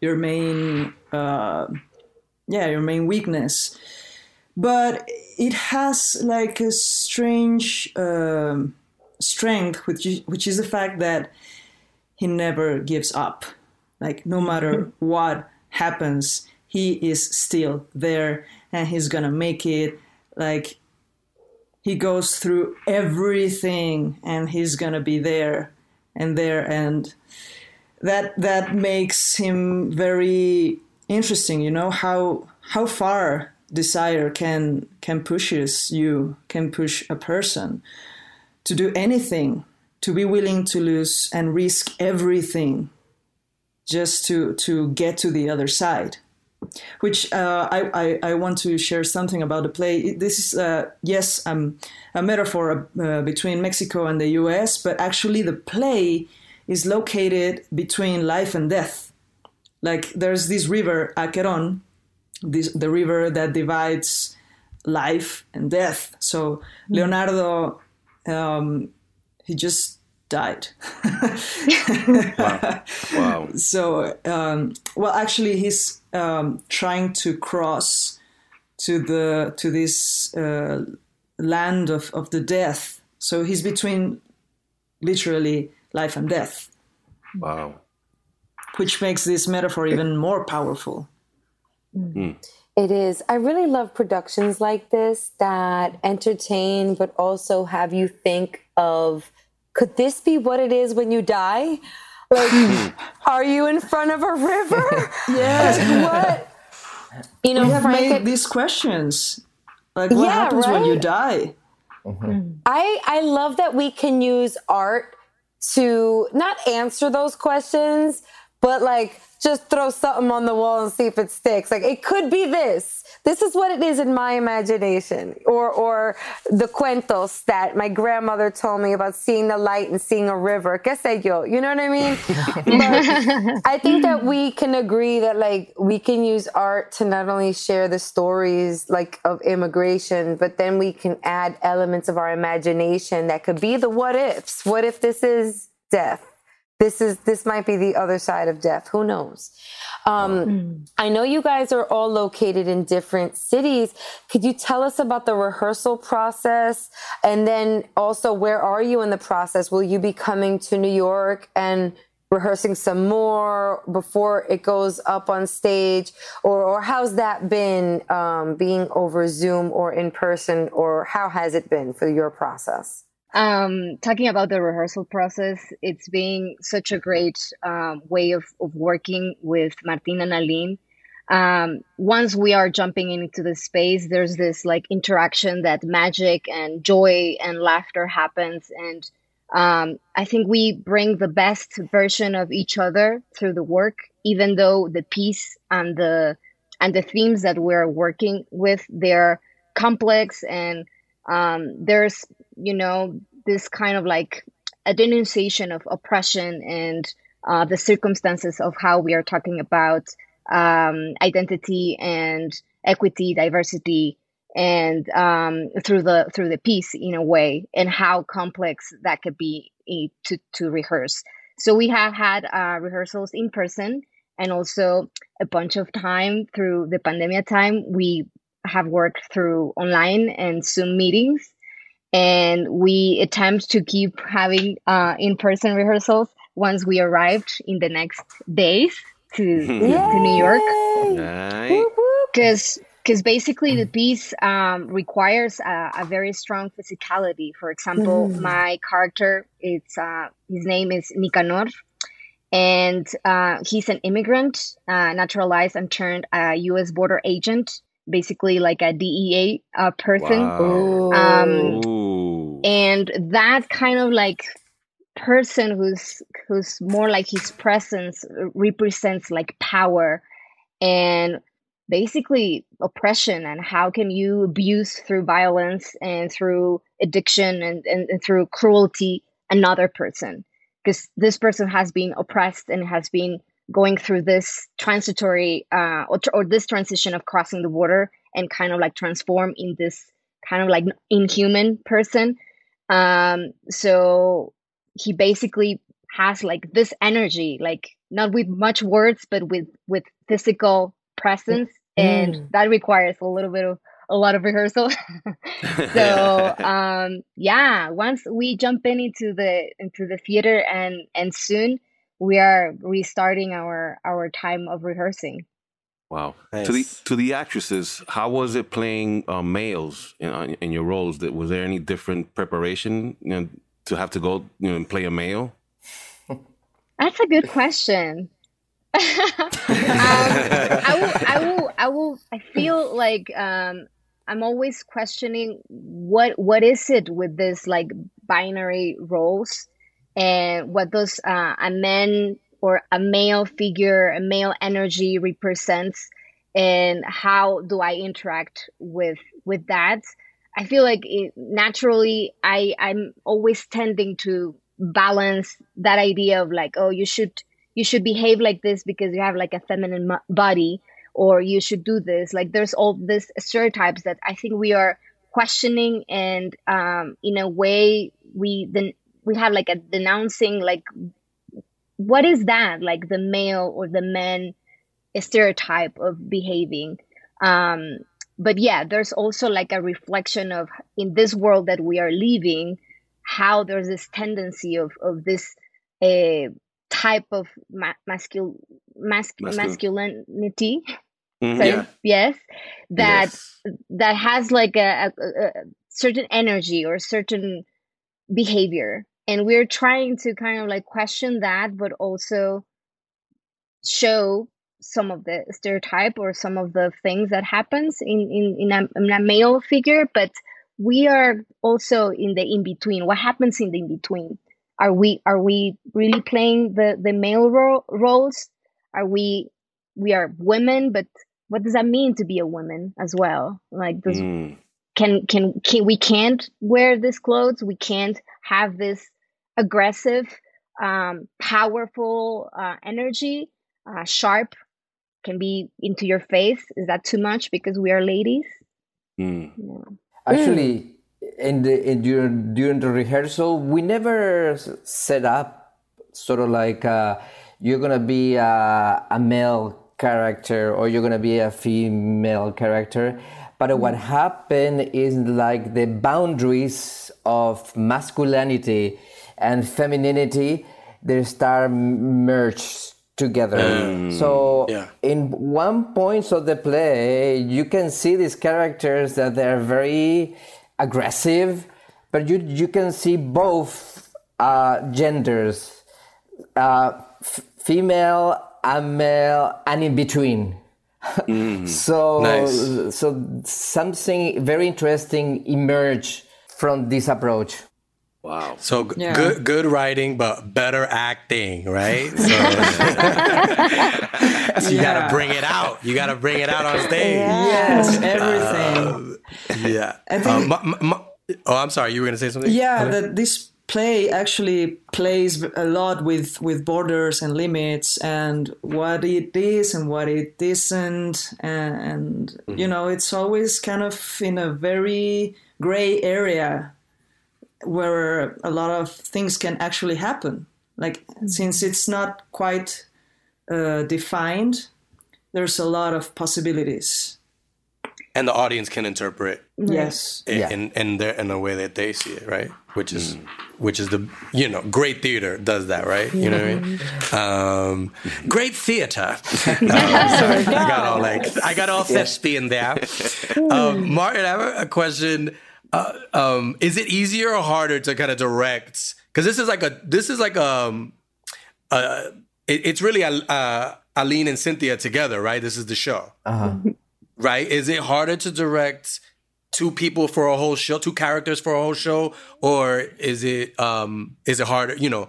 Speaker 7: your main uh, yeah your main weakness. But it has like a strange. Um, strength, which is, which is the fact that he never gives up. Like no matter mm-hmm. what happens, he is still there and he's gonna make it. Like he goes through everything and he's gonna be there and there and that that makes him very interesting you know how how far desire can can pushes you can push a person to do anything, to be willing to lose and risk everything just to, to get to the other side. Which uh, I, I, I, want to share something about the play. This is, uh, yes, um, a metaphor uh, between Mexico and the US, but actually the play is located between life and death. Like there's this river, Acheron, this, the river that divides life and death. So hmm. Leonardo um, he just died.
Speaker 2: wow. wow.
Speaker 7: So, um, well, actually, he's um, trying to cross to the to this uh, land of, of the death. So he's between literally life and death.
Speaker 2: Wow.
Speaker 7: Which makes this metaphor even more powerful.
Speaker 1: Mm. It is. I really love productions like this that entertain, but also have you think of could this be what it is when you die? Like, are you in front of a river?
Speaker 7: yes.
Speaker 1: what?
Speaker 7: You know, we have Frank, made these questions. Like, what yeah, happens right? when you die?
Speaker 1: Mm-hmm. I I love that we can use art to not answer those questions, but like just throw something on the wall and see if it sticks. Like it could be this. This is what it is in my imagination. Or or the cuentos that my grandmother told me about seeing the light and seeing a river. Que sé yo? You know what I mean? I think that we can agree that like we can use art to not only share the stories like of immigration, but then we can add elements of our imagination that could be the what ifs. What if this is death? This is this might be the other side of death. Who knows? Um, mm. i know you guys are all located in different cities. Could you tell us about the rehearsal process? And then also where are you in the process? Will you be coming to new york and rehearsing some more before it goes up on stage? Or, or how's that been um, being over zoom or in person? Or how has it been for your process
Speaker 5: um, talking about the rehearsal process, it's been such a great um, way of, of working with Martin and Aline. Um, once we are jumping into the space, there's this like interaction that magic and joy and laughter happens. And um, I think we bring the best version of each other through the work, even though the piece and the and the themes that we're working with they're complex and um, there's you know this kind of like a denunciation of oppression and uh, the circumstances of how we are talking about um, identity and equity, diversity, and um, through the through the piece in a way, and how complex that could be to to rehearse. So we have had uh, rehearsals in person and also a bunch of time through the pandemic time. We have worked through online and Zoom meetings, and we attempt to keep having uh, in person rehearsals once we arrived in the next days to, to, to New York. Because because basically the piece um, requires a, a, very strong physicality. For example, mm. my character, it's uh, his name is Nicanor, and uh, he's an immigrant, uh, naturalized and turned a U.S. border agent, basically like a DEA uh, person. Wow. Um, and that kind of like person who's who's more like his presence represents like power and basically oppression and how can you abuse through violence and through addiction and, and, and through cruelty another person because this person has been oppressed and has been going through this transitory uh, or, or this transition of crossing the border and kind of like transform in this kind of like inhuman person. Um so he basically has like this energy like not with much words but with with physical presence. And mm. that requires a little bit of a lot of rehearsal. So um yeah once we jump in into the into the theater and and soon we are restarting our our time of rehearsing.
Speaker 2: Wow. Nice. to the to the actresses how was it playing uh, males in, uh, in your roles? That was there any different preparation you know, to have to go you know and play a male?
Speaker 5: That's a good question. Um, I will, I will, I will. I feel like um, I'm always questioning what what is it with this like binary roles and what does uh, a man or a male figure, a male energy represents, and how do I interact with with that? I feel like it, naturally I I'm always tending to balance that idea of like oh you should you should behave like this because you have like a feminine body or you should do this like there's all this stereotypes that i think we are questioning and um, in a way we then we have like a denouncing like what is that? Like the male or the men stereotype of behaving. Um, but yeah there's also like a reflection of in this world that we are living how there's this tendency of of this uh, type of ma- mascul- masc- masculinity. Mm-hmm. so, yeah. yes. That yes. that has like a, a, a, certain energy or certain behavior and we're trying to kind of like question that but also show some of the stereotype or some of the things that happens in in, in, a, in a male figure but we are also in the in between what happens in the in between are we are we really playing the the male ro- roles? Are we we are women but what does that mean to be a woman as well? Like does mm. can, can can we can't wear this clothes? We can't have this aggressive um powerful uh, energy uh, sharp can be into your face is that too much because we are ladies
Speaker 4: mm. no. actually in the in, during during the rehearsal, we never set up sort of like uh, you're gonna be a, a, male character or you're gonna be a female character. But mm-hmm. what happened is like the boundaries of masculinity and femininity they start merged together. Um, so yeah. in one point of the play, you can see these characters that they're very aggressive, but you you can see both uh, genders, uh, female and male, and in between. Mm, so nice. so something very interesting emerged from this approach.
Speaker 2: Wow.
Speaker 3: So g-
Speaker 7: Yeah.
Speaker 3: good, good writing, but better acting, right? So, so you
Speaker 7: Yeah.
Speaker 3: gotta bring it out. You gotta bring it out on stage.
Speaker 7: Yes, everything.
Speaker 3: Yeah.
Speaker 7: I think-
Speaker 3: Um, my- my- my- oh, I'm sorry. You were gonna say something?
Speaker 7: yeah that this play actually plays a lot with with borders and limits and what it is and what it isn't and, and you know it's always kind of in a very gray area where a lot of things can actually happen like since it's not quite uh, defined there's a lot of possibilities
Speaker 3: And the audience can interpret
Speaker 7: yes
Speaker 3: it
Speaker 4: Yeah.
Speaker 3: in in their in a way that they see it, right? Which is which is the you know great theater does that, right? You know what I mean? Um, great theater. Um, sorry, I got all like I got all thespian there. Um, Martin, I have a, a question. Uh, um, is it easier or harder to kind of direct? Because this is like a this is like um uh it, it's really a, uh, Aline and Cinthia together, right? This is the show right? Is it harder to direct two people for a whole show, two characters for a whole show, or is it um is it harder? You know,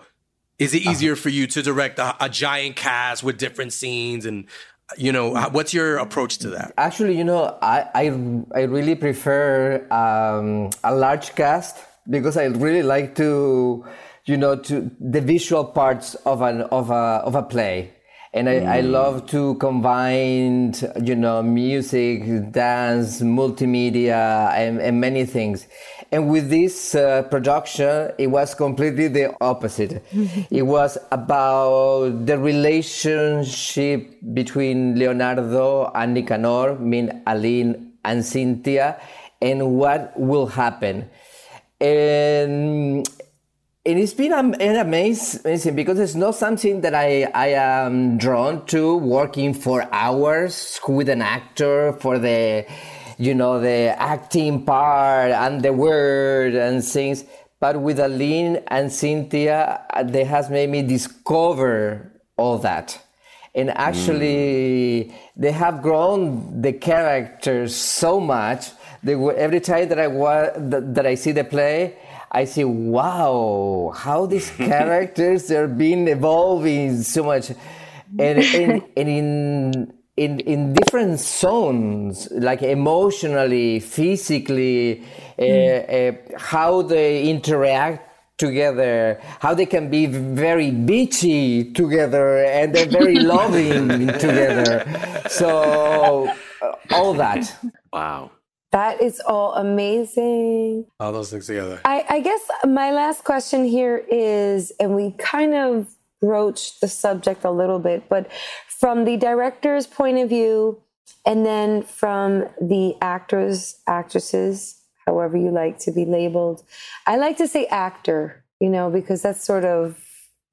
Speaker 3: is it easier for you to direct a, a giant cast with different scenes and you know what's your approach to that?
Speaker 4: Actually, you know, I I, I really prefer um, a large cast because I really like to, you know, to the visual parts of an of a of a play. And I, I love to combine, you know, music, dance, multimedia, and, and many things. And with this uh, production, it was completely the opposite. it was about the relationship between Leonardo and Nicanor, mean Aline and Cinthia, and what will happen. And and it's been an amazing because it's not something that I, I am drawn to working for hours with an actor for the you know the acting part and the word and things. But with Aline and Cinthia uh, they has made me discover all that. And actually they have grown the characters so much they were, every time that I wa- that, that I see the play I see, wow, how these characters are being evolving so much, and, and, and in in in different zones, like emotionally, physically, uh, uh, how they interact together, how they can be very bitchy together, and they're very loving together. So uh, all that.
Speaker 2: Wow.
Speaker 1: That is all amazing.
Speaker 3: All those things together.
Speaker 1: I, I guess my last question here is, and we kind of broached the subject a little bit, but from the director's point of view, and then from the actors, actresses, however you like to be labeled, I like to say actor, you know, because that sort of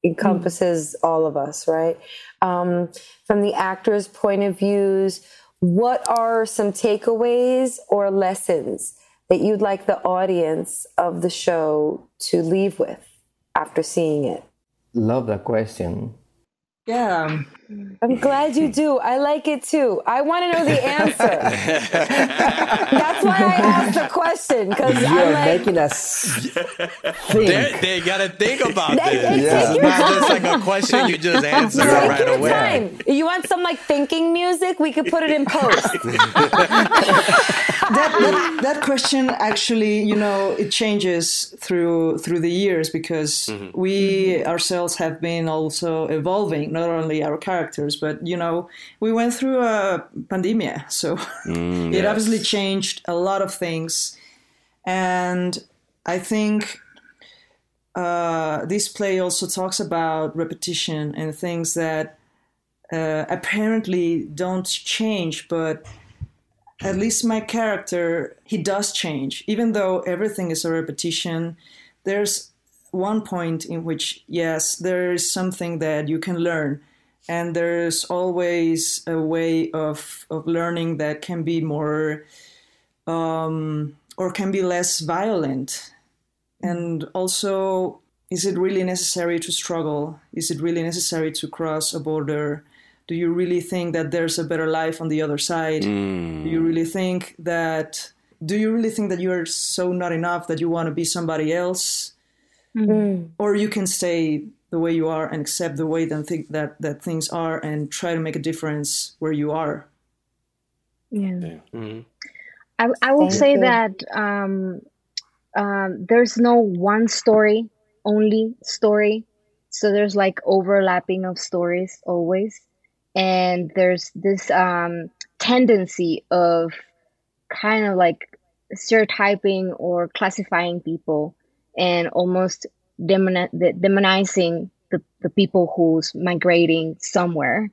Speaker 1: encompasses all of us, right? Um, from the actor's point of views, what are some takeaways or lessons that you'd like the audience of the show to leave with after seeing it?
Speaker 4: Love that question.
Speaker 7: yeah
Speaker 1: I'm glad you do. I like it too. I want to know the answer. That's why I asked the question because
Speaker 4: You
Speaker 1: I'm
Speaker 4: are
Speaker 1: like,
Speaker 4: making us
Speaker 3: They,
Speaker 4: think.
Speaker 3: they gotta think about
Speaker 1: They-
Speaker 3: this.
Speaker 1: they
Speaker 3: This
Speaker 1: take
Speaker 3: is not just like a question you just answer
Speaker 1: take
Speaker 3: right
Speaker 1: your
Speaker 3: away.
Speaker 1: time. You want some like thinking music? We could put it in post.
Speaker 7: that, that, that question actually you know it changes through through the years because mm-hmm. we ourselves have been also evolving not only our characters but you know we went through a pandemic, so it obviously changed a lot of things. And i think uh, this play also talks about repetition and things that uh, apparently don't change but at least my character he does change. Even though everything is a repetition there's one point in which yes there is something that you can learn and there's always a way of of learning that can be more um, or can be less violent. And also is it really necessary to struggle? Is it really necessary to cross a border? Do you really think that there's a better life on the other side? Do you really think that do you really think that you're so not enough that you want to be somebody else? Mm. or you can stay the way you are and accept the way that, th- that that things are and try to make a difference where you are.
Speaker 5: Yeah. yeah. Mm-hmm. I, I will Thank say you. that um, um, there's no one story, only story. So there's like overlapping of stories always. And there's this um, tendency of kind of like stereotyping or classifying people and almost demonizing the, the people who's migrating somewhere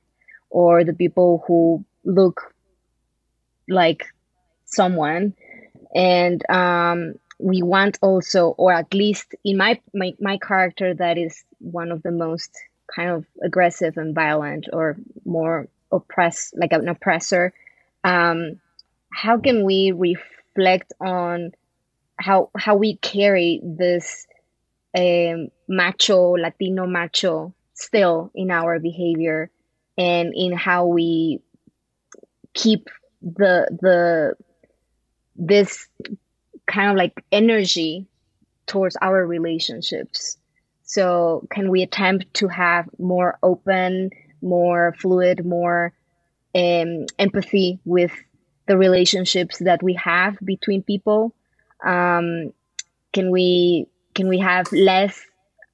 Speaker 5: or the people who look like someone. And um, we want also or at least in my, my my character that is one of the most kind of aggressive and violent or more oppressed like an oppressor um, how can we reflect on how how we carry this um, macho Latino macho still in our behavior and in how we keep the the this kind of like energy towards our relationships. So can we attempt to have more open more fluid more um, empathy with the relationships that we have between people? Um, can we can we have less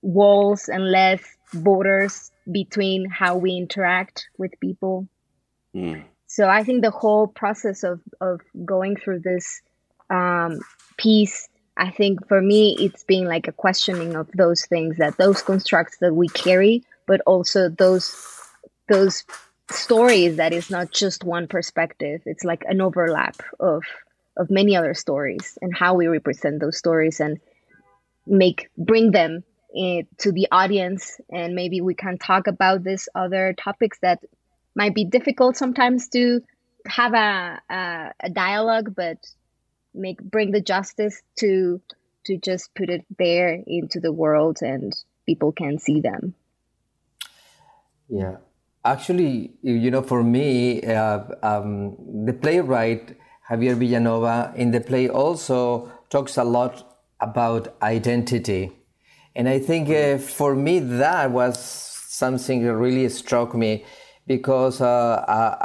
Speaker 5: walls and less borders between how we interact with people mm. so i think the whole process of of going through this um, piece i think for me it's been like a questioning of those things that those constructs that we carry but also those those stories that is not just one perspective it's like an overlap of of many other stories and how we represent those stories and make bring them in, to the audience and maybe we can talk about these other topics that might be difficult sometimes to have a, a, a dialogue but make bring the justice to to just put it there into the world and people can see them.
Speaker 4: Yeah. Actually you know for me uh, um, the playwright javier villanova in the play also talks a lot about identity. And I think uh, for me, that was something that really struck me because uh,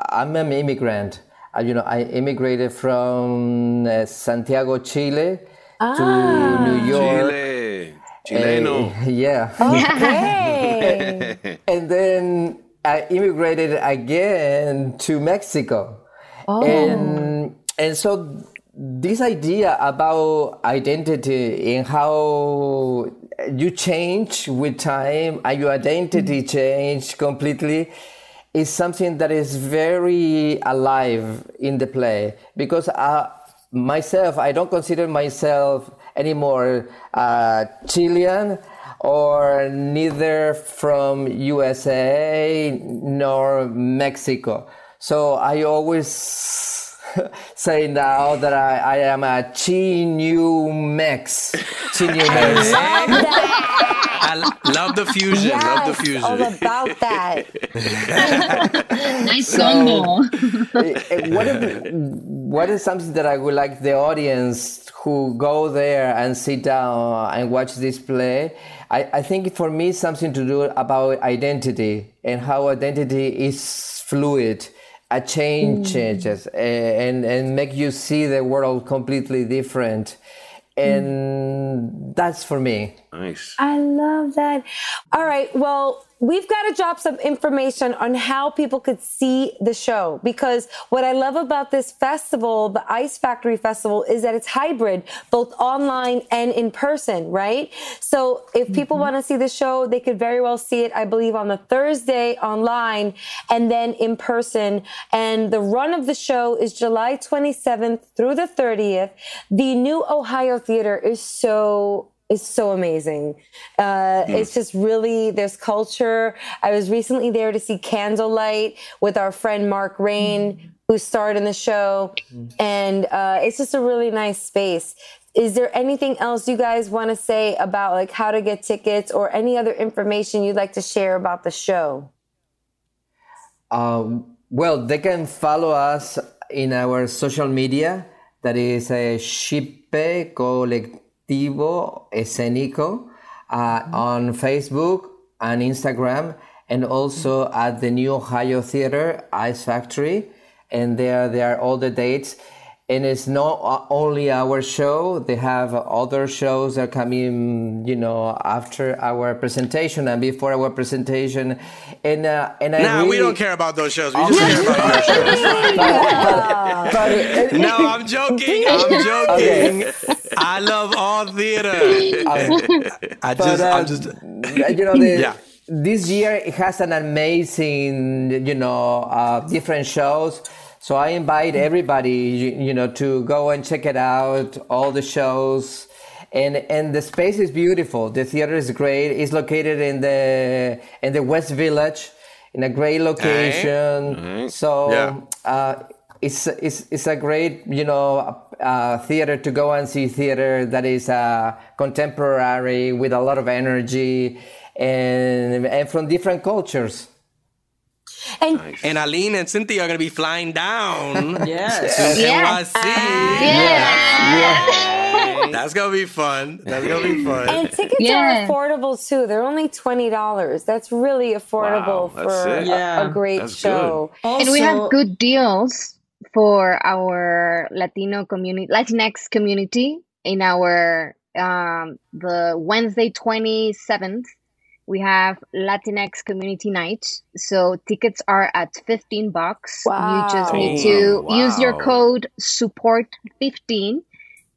Speaker 4: I, am an immigrant. Uh, you know, I immigrated from uh, Santiago, Chile ah. to New York.
Speaker 2: Chile. Chileno.
Speaker 4: Uh, yeah.
Speaker 1: Okay.
Speaker 4: and then I immigrated again to Mexico. Oh. And, and so this idea about identity and how you change with time and your identity mm-hmm. change completely is something that is very alive in the play because uh, myself i don't consider myself anymore uh, chilean or neither from usa nor mexico so i always say now that I, I am a Chi New Mex. Chi New Mex.
Speaker 3: I love the fusion. Yes, love the fusion.
Speaker 1: All about that.
Speaker 5: nice so,
Speaker 4: eh, eh, what, is, what is something that I would like the audience who go there and sit down and watch this play? I, I think for me, something to do about identity and how identity is fluid a change mm. changes and and make you see the world completely different and mm. that's for me
Speaker 2: nice
Speaker 1: i love that all right well we've got to drop some information on how people could see the show because what I love about this festival, the Ice Factory Festival, is that it's hybrid, both online and in person, right? So if people mm-hmm. want to see the show, they could very well see it, I believe, on the Thursday online and then in person. And the run of the show is July 27th through the 30th. The new Ohio Theater is so is so amazing. Uh, mm. It's just really, there's culture. I was recently there to see Candlelight with our friend Mark Rain, mm. who starred in the show. Mm. And uh, it's just a really nice space. Is there anything else you guys want to say about like how to get tickets or any other information you'd like to share about the show?
Speaker 4: Um, well, they can follow us in our social media. That is a uh, Shippe Collect escénico. uh, on Facebook and Instagram, and also at the New Ohio Theater Ice Factory. And there, there are all the dates. And it's not only our show; they have other shows that are coming, you know, after our presentation and before our presentation. And uh, and I
Speaker 3: Nah,
Speaker 4: really,
Speaker 3: we don't care about those shows. We just care about your shows.
Speaker 4: But, but,
Speaker 3: No, I'm joking. I'm joking. I love all theater. I
Speaker 4: But,
Speaker 3: just,
Speaker 4: uh,
Speaker 3: I'm just.
Speaker 4: you know, the,
Speaker 3: Yeah.
Speaker 4: this year it has an amazing, you know, uh, different shows. So I invite everybody, you, you know, to go and check it out. All the shows, and and the space is beautiful. The theater is great. It's located in the in the West Village, in a great location. So.
Speaker 3: Yeah.
Speaker 4: Uh, it's, it's, it's a great you know uh, theater to go and see theater that is uh, contemporary with a lot of energy and, and from different cultures
Speaker 1: And
Speaker 3: And Aline and Cinthia are gonna be flying down
Speaker 7: Yes.
Speaker 3: to
Speaker 5: Yeah.
Speaker 3: NYC.
Speaker 5: Yeah.
Speaker 3: That's gonna be fun. That's gonna be fun.
Speaker 1: and tickets
Speaker 5: Yeah.
Speaker 1: are affordable too. They're only twenty dollars. That's really affordable
Speaker 2: Wow, that's
Speaker 1: for a,
Speaker 7: Yeah.
Speaker 1: a great
Speaker 2: That's
Speaker 1: show.
Speaker 5: and we have good deals for our Latino community, Latinx community in our um, the Wednesday twenty seventh. We have Latinx Community Night, so tickets are at fifteen bucks. You just need
Speaker 2: Wow.
Speaker 5: to use your code support fifteen,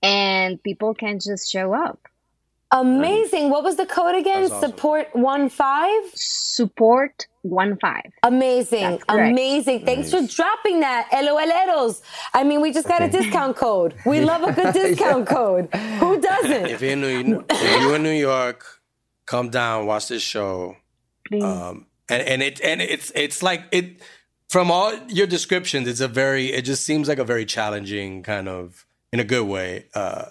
Speaker 5: and people can just show up.
Speaker 1: Amazing. What was the code again?
Speaker 3: Awesome.
Speaker 1: Support one five.
Speaker 5: Support one five.
Speaker 1: Amazing. Amazing. Thanks for dropping that. LOLeros. I mean, we just got a discount code. We love a good discount code. Who doesn't?
Speaker 3: if you're in New, if you're in New York, come down, watch this show. Um, and and it and it's it's like it from all your descriptions. It's a very it just seems like a very challenging kind of in a good way uh,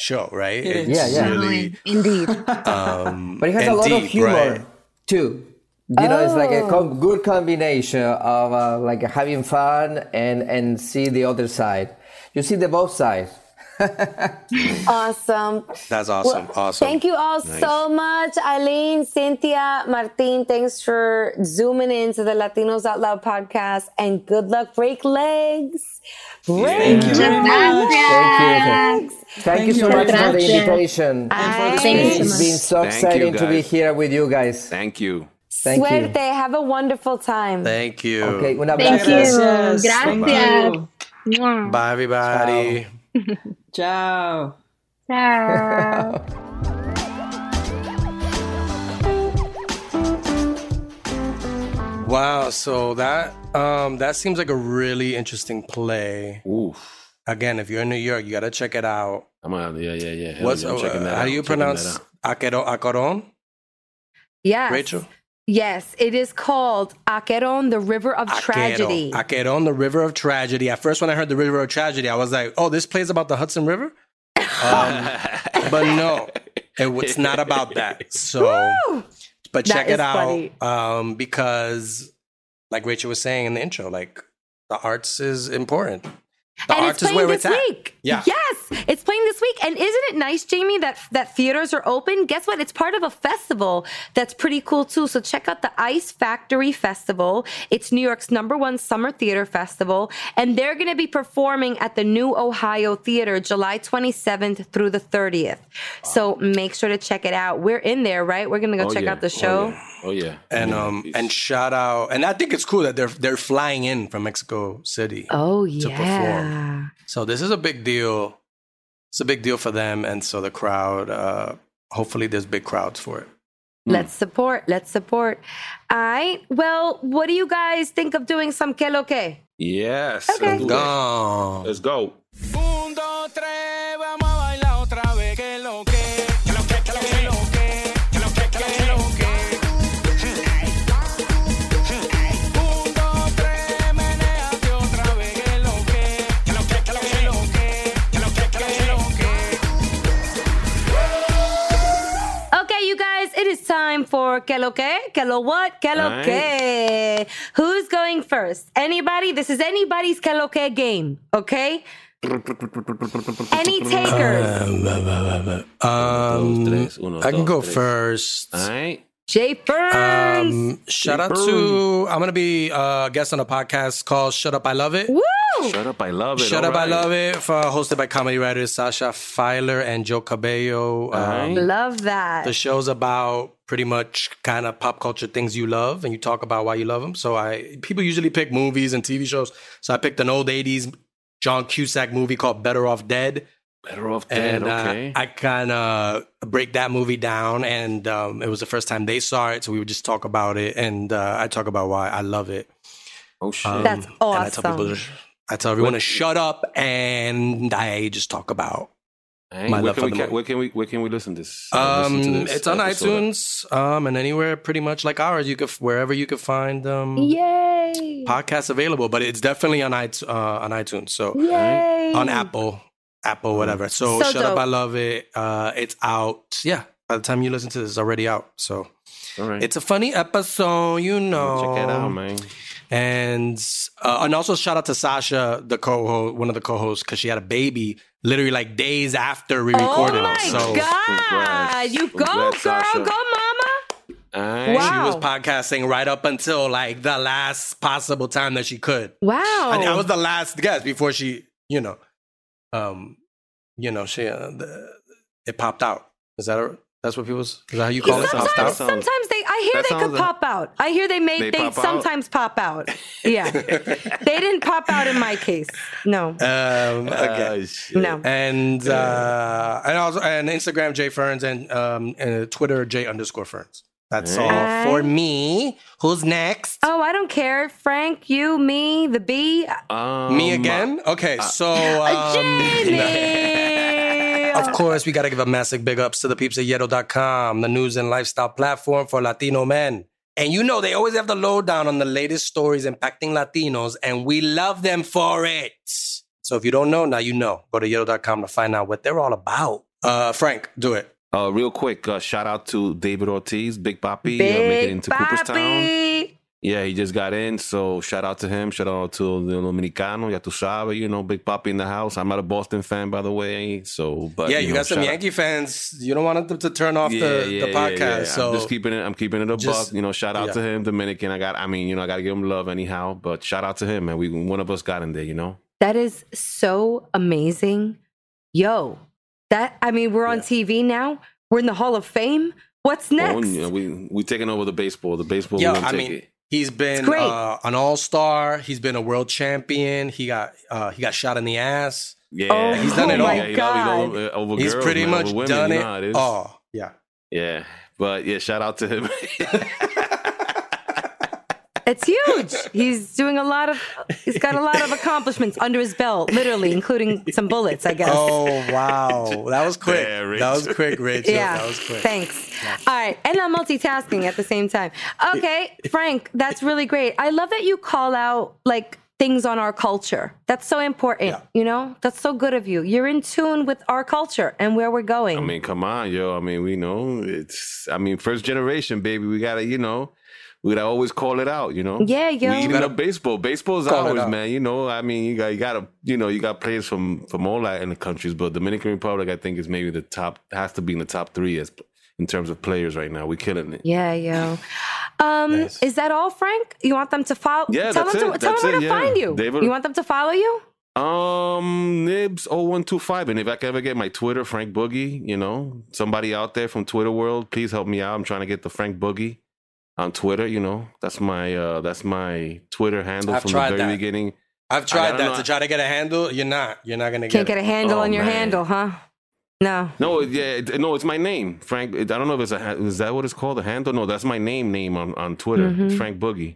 Speaker 3: show, right?
Speaker 7: It is.
Speaker 3: It's
Speaker 4: Yeah, yeah.
Speaker 3: Really,
Speaker 5: Indeed.
Speaker 3: um,
Speaker 4: but it has a lot of humor
Speaker 3: right?
Speaker 4: too you know it's like a
Speaker 1: Oh.
Speaker 4: com- good combination of uh, like having fun and and see the other side you see the both sides
Speaker 1: Awesome.
Speaker 3: That's awesome.
Speaker 1: Well,
Speaker 3: awesome.
Speaker 1: Thank you all so much, Aline, Cinthia, Martin. Thanks for zooming into the Latinos Out Loud podcast, and good luck. Break legs. Break
Speaker 7: Thank you very much.
Speaker 4: thank you thank, you so
Speaker 7: you.
Speaker 4: much for the invitation
Speaker 7: And for the
Speaker 5: Thank you so
Speaker 4: it's been so
Speaker 2: Thank
Speaker 4: exciting to be here with you guys
Speaker 2: Thank you.
Speaker 4: Thank you.
Speaker 1: Suerte. Have a wonderful time.
Speaker 3: Thank you.
Speaker 4: okay un
Speaker 5: Thank
Speaker 4: abrazo
Speaker 5: you.
Speaker 7: Gracias.
Speaker 5: Gracias.
Speaker 7: Thank you.
Speaker 5: Mwah.
Speaker 3: Bye, everybody.
Speaker 7: Ciao.
Speaker 5: Ciao.
Speaker 3: Wow. So that um that seems like a really interesting play.
Speaker 2: Oof.
Speaker 3: Again, if you're in New York, you got to check it out.
Speaker 2: I'm out. Yeah, yeah, yeah. Hell
Speaker 3: What's
Speaker 2: yeah, I'm
Speaker 3: uh,
Speaker 2: checking that
Speaker 3: how
Speaker 2: out.
Speaker 3: do you
Speaker 2: Checking that
Speaker 3: pronounce
Speaker 2: out.
Speaker 3: Aquero, Acaron?
Speaker 1: Yes.
Speaker 3: Rachel?
Speaker 1: Yes, it is called Aqueron, the River of Tragedy.
Speaker 3: Aqueron, the River of Tragedy. At first, when I heard the River of Tragedy, I was like, oh, this plays about the Hudson River? Um, but no, it, it's not about that. So, but check it out um, because, like Rachel was saying in the intro, like the arts is important. The
Speaker 1: and
Speaker 3: arts is where it's
Speaker 1: this
Speaker 3: at.
Speaker 1: week.
Speaker 3: Yeah.
Speaker 1: Yes, it's playing this week. And isn't it nice, Jamie, that that theaters are open? Guess what? It's part of a festival that's pretty cool too. So check out the Ice Factory Festival. It's New York's number one summer theater festival, and they're going to be performing at the New Ohio Theater July 27th through the 30th. So make sure to check it out. We're in there, right? We're going to go
Speaker 2: Oh,
Speaker 1: check
Speaker 2: yeah.
Speaker 1: out the
Speaker 2: Oh,
Speaker 1: show.
Speaker 2: yeah. Oh yeah.
Speaker 3: And
Speaker 2: Yeah.
Speaker 3: um
Speaker 2: He's-
Speaker 3: and shout out and I think it's cool that they're they're flying in from Mexico City.
Speaker 1: Oh, yeah.
Speaker 3: to perform. So this is a big deal. It's a big deal for them, and so the crowd. Uh, hopefully, there's big crowds for it.
Speaker 1: Let's support. Let's support. All right. Well, what do you guys think of doing some que lo que?
Speaker 2: yes.
Speaker 1: Okay.
Speaker 2: Let's.
Speaker 3: Go.
Speaker 2: Let's go.
Speaker 8: Un, dos, tres,
Speaker 1: for que lo que, que lo what, que lo
Speaker 2: All right.
Speaker 1: que. Who's going first? Anybody? This is anybody's que lo que game, okay? Any takers?
Speaker 3: Um,
Speaker 2: Dos, tres, uno,
Speaker 3: I can go first.
Speaker 2: All right.
Speaker 1: Jay Burns.
Speaker 3: Um, shout out to I'm gonna be uh, a guest on a podcast called Shut Up I Love It.
Speaker 1: Woo!
Speaker 2: Shut up, I love it.
Speaker 3: Shut
Speaker 2: All
Speaker 3: Up I. Love It, for, hosted by comedy writers Sasha Filer and Joe Cabello. Um,
Speaker 2: right.
Speaker 1: Love that.
Speaker 3: The show's about pretty much kind of pop culture things you love, and you talk about why you love them. So I people usually pick movies and TV shows. So I picked an old '80s John Cusack movie called Better Off Dead.
Speaker 2: Better off dead.
Speaker 3: and uh,
Speaker 2: okay.
Speaker 3: I kind of break that movie down, and um, it was the first time they saw it, so we would just talk about it, and uh, I talk about why I love it.
Speaker 2: oh shit.
Speaker 3: Um,
Speaker 1: That's
Speaker 3: And I tell people, to, I tell everyone to shut up, and I just talk about.
Speaker 2: Hey,
Speaker 3: my
Speaker 2: where,
Speaker 3: love
Speaker 2: can we, ca- where can we where can we listen to this? uh,
Speaker 3: Um,
Speaker 2: listen to this
Speaker 3: it's on
Speaker 2: episode?
Speaker 3: iTunes, um, and anywhere pretty much like ours. You could wherever you could find um
Speaker 1: Yay!
Speaker 3: podcasts available, but it's definitely on iTunes. Uh, on iTunes, so
Speaker 1: Yay!
Speaker 3: on Apple, Apple, whatever. So,
Speaker 1: So
Speaker 3: shut up. I love it. Uh, it's out. Yeah, by the time you listen to this, it's already out. So
Speaker 2: All right.
Speaker 3: it's a funny episode, you know.
Speaker 2: Check it out, man.
Speaker 3: And uh, and also shout out to Sasha, the co-host, one of the co-hosts, because she had a baby literally like days after we recorded.
Speaker 1: Oh
Speaker 3: recorded.
Speaker 1: my
Speaker 3: so
Speaker 1: god!
Speaker 2: Congrats.
Speaker 1: You go,
Speaker 2: Congrats,
Speaker 1: girl,
Speaker 2: Sasha.
Speaker 1: go, mama.
Speaker 2: All right.
Speaker 1: Wow.
Speaker 3: she was podcasting right up until like the last possible time that she could.
Speaker 1: Wow.
Speaker 3: I, I was the last guest before she, you know, um, you know, she uh, the, it popped out. Is that a, that's what people? Is that how you call it?
Speaker 2: sounds-
Speaker 3: Popped out.
Speaker 1: sometimes they. I hear
Speaker 2: that
Speaker 1: they could
Speaker 2: like-
Speaker 1: pop out. I hear they may.
Speaker 2: They
Speaker 1: They,
Speaker 2: pop out?
Speaker 1: sometimes pop out. Yeah, they didn't pop out in my case. No,
Speaker 3: Um, okay.
Speaker 2: Ah, shit.
Speaker 1: no.
Speaker 3: and uh, and also and Instagram J Ferns and um and Twitter J underscore Ferns. That's all
Speaker 1: Alright.
Speaker 3: for me. Who's next?
Speaker 1: Oh, I don't care. Frank, you, me, the bee,
Speaker 2: Um,
Speaker 3: me again? Okay, so um,
Speaker 1: Jenny.
Speaker 3: Of course, we got to give a massive big ups to the peeps at Yeto.com, the news and lifestyle platform for Latino men. And you know, they always have the lowdown on the latest stories impacting Latinos, and we love them for it. So if you don't know, now you know. Go to Yeto.com to find out what they're all about. Uh, Frank, do it.
Speaker 2: Uh, real quick, uh, shout out to David Ortiz, Big Papi, uh, making it
Speaker 1: Big
Speaker 2: into Cooperstown. Yeah, he just got in, so shout out to him. Shout out to the Dominicano, ya tu sabes, you know, Big Papi in the house. I'm not a Boston fan, by the way, so but
Speaker 3: yeah, you,
Speaker 2: know,
Speaker 3: got some
Speaker 2: shout out-
Speaker 3: Yankee fans. You don't want them to turn off
Speaker 2: Yeah,
Speaker 3: the,
Speaker 2: yeah,
Speaker 3: the podcast.
Speaker 2: yeah.
Speaker 3: So
Speaker 2: I'm just keeping it. I'm keeping it a
Speaker 3: Just-
Speaker 2: buck. You know, shout out
Speaker 3: yeah.
Speaker 2: to him, Dominican. I got. I mean, you know, I got to give him love anyhow. But shout out to him, man. We one of us got in there. You know.
Speaker 1: That is so amazing. Yo, that I mean, we're on
Speaker 2: Yeah.
Speaker 1: TV now. We're in the Hall of Fame. What's next?
Speaker 2: Oh, yeah, we we taking over the baseball. The baseball.
Speaker 3: Yo, I
Speaker 2: take
Speaker 3: mean,
Speaker 2: it.
Speaker 3: he's been
Speaker 1: great.
Speaker 3: uh, an all star. He's been a world champion. He got uh, he got shot in the ass.
Speaker 2: Yeah,
Speaker 1: Oh
Speaker 3: He's done it
Speaker 2: yeah,
Speaker 3: all.
Speaker 2: yeah, you know,
Speaker 1: God.
Speaker 2: you know, uh, over
Speaker 3: He's
Speaker 2: girls,
Speaker 3: pretty
Speaker 2: man,
Speaker 3: much
Speaker 2: over women,
Speaker 3: done
Speaker 2: you
Speaker 3: it.
Speaker 2: know how it is.
Speaker 3: Oh, yeah.
Speaker 2: Yeah, but yeah, shout out to him.
Speaker 1: It's huge. He's doing a lot of. He's got a lot of accomplishments under his belt, literally, including some bullets. I guess.
Speaker 3: Oh wow, that was quick.
Speaker 2: Yeah,
Speaker 3: that was quick, Rachel.
Speaker 1: yeah.
Speaker 3: that was quick.
Speaker 1: Thanks. All right, and I'm multitasking at the same time. Okay, Frank, that's really great. I love that you call out like things on our culture. That's so important.
Speaker 3: Yeah.
Speaker 1: You know, that's so good of you. You're in tune with our culture and where we're going.
Speaker 2: I mean, come on, yo. I mean, we know it's. I mean, first generation, baby. We gotta, you know, we gotta always call it out. You know.
Speaker 1: Yeah, yo.
Speaker 2: We even
Speaker 3: gotta
Speaker 2: a baseball. Baseball's
Speaker 3: call
Speaker 2: ours, man. You know, I mean, you got, you got to, you know, you got players from from all Latin countries, but Dominican Republic, I think, is maybe the top. Has to be in the top three as in terms of players right now. We're killing it.
Speaker 1: Yeah, yo. Um,
Speaker 3: Nice.
Speaker 1: is that all, Frank? You want them to follow?
Speaker 2: Yeah,
Speaker 1: tell
Speaker 2: that's
Speaker 1: them to,
Speaker 2: it.
Speaker 1: Tell
Speaker 2: That's
Speaker 1: them where
Speaker 2: it,
Speaker 1: to
Speaker 2: yeah.
Speaker 1: find you.
Speaker 2: David-
Speaker 1: You want them to follow you?
Speaker 2: Um, Nibs 0125. And if I can ever get my Twitter, Frank Boogie, you know, somebody out there from Twitter world, please help me out. I'm trying to get the Frank Boogie on Twitter. You know, that's my uh that's my Twitter handle
Speaker 3: I've
Speaker 2: from
Speaker 3: tried
Speaker 2: the very
Speaker 3: that.
Speaker 2: beginning.
Speaker 3: I've tried
Speaker 2: gotta
Speaker 3: that
Speaker 2: know-
Speaker 3: to try to get a handle. You're not. You're not gonna
Speaker 1: Can't
Speaker 3: get,
Speaker 1: get a handle
Speaker 2: Oh,
Speaker 1: on your
Speaker 2: man.
Speaker 1: handle, huh? No.
Speaker 2: No, yeah, no, it's my name, Frank. I don't know if it's a is that what it's called, a handle? No, that's my name name on on Twitter.
Speaker 1: Mm-hmm.
Speaker 2: Frank Boogie.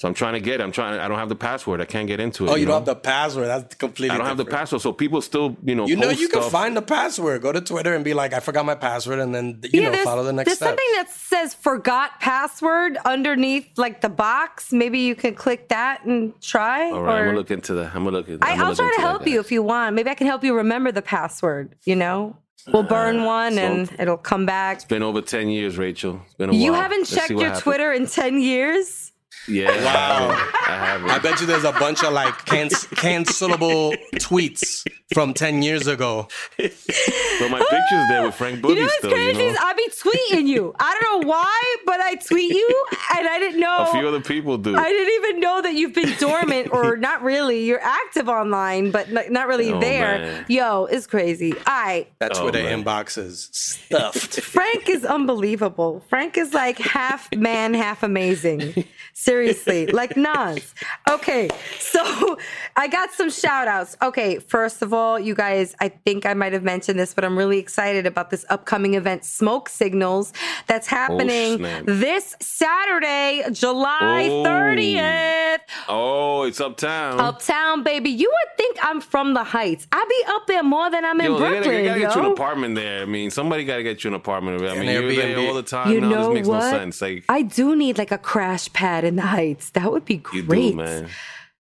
Speaker 2: So I'm trying to get. I'm trying. I don't have the password. I can't get into it.
Speaker 3: Oh, you,
Speaker 2: know?
Speaker 3: don't have the password. That's completely.
Speaker 2: I don't have the password, so people still, you know,
Speaker 3: You know,
Speaker 2: post
Speaker 3: you can
Speaker 2: stuff.
Speaker 3: find the password. Go to Twitter and be like, "I forgot my password," and then you know, follow the next
Speaker 1: there's
Speaker 3: step.
Speaker 1: something that says forgot password underneath like the box. Maybe you can click that and try.
Speaker 2: All right, I'm gonna look into that. I'm gonna look. at
Speaker 1: I,
Speaker 2: I'm gonna
Speaker 1: I'll
Speaker 2: look
Speaker 1: try to
Speaker 2: into that,
Speaker 1: help you if you want. Maybe I can help you remember the password. You know, we'll uh, burn one
Speaker 2: so-
Speaker 1: and it'll come back.
Speaker 2: It's been over ten years, Rachel. It's been a
Speaker 1: You
Speaker 2: while.
Speaker 1: haven't
Speaker 2: Let's
Speaker 1: checked your
Speaker 2: happens.
Speaker 1: Twitter in ten years.
Speaker 2: Yeah,
Speaker 3: Wow.
Speaker 2: I have it.
Speaker 3: I bet you there's a bunch of like canc- cancelable tweets from 10 years ago.
Speaker 2: But my picture's there with Frank Boogie
Speaker 1: You know what's
Speaker 2: still.
Speaker 1: crazy
Speaker 2: You
Speaker 1: is
Speaker 2: know,
Speaker 1: I be tweeting you. I don't know why, but I tweet you, and I didn't know.
Speaker 2: a few other people do.
Speaker 1: I didn't even know that you've been dormant, or not really. You're active online, but not, not really
Speaker 2: Oh,
Speaker 1: there.
Speaker 2: man.
Speaker 1: Yo, it's crazy. All right.
Speaker 3: That
Speaker 2: Oh,
Speaker 3: Twitter
Speaker 2: man.
Speaker 3: inbox is stuffed.
Speaker 1: Frank is unbelievable. Frank is like half man, half amazing. Seriously, like Nas. Okay, so I got some shout outs. Okay, first of all, you guys, I think I might have mentioned this, but I'm really excited about this upcoming event, Smoke Signals, that's oh, happening
Speaker 2: snap.
Speaker 1: this Saturday, July
Speaker 2: Oh.
Speaker 1: 30th.
Speaker 2: oh, it's uptown.
Speaker 1: Uptown, baby. You would think I'm from the Heights. I be up there more than I'm in
Speaker 2: Yo, they
Speaker 1: Brooklyn.
Speaker 2: gotta, they gotta get you an apartment there. I mean, somebody gotta get you an apartment. I mean, you're there all the time.
Speaker 1: You
Speaker 2: now.
Speaker 1: know
Speaker 2: this makes
Speaker 1: what?
Speaker 2: no sense. Like
Speaker 1: I do need like a crash pad in the Heights. That would be great.
Speaker 2: do, man.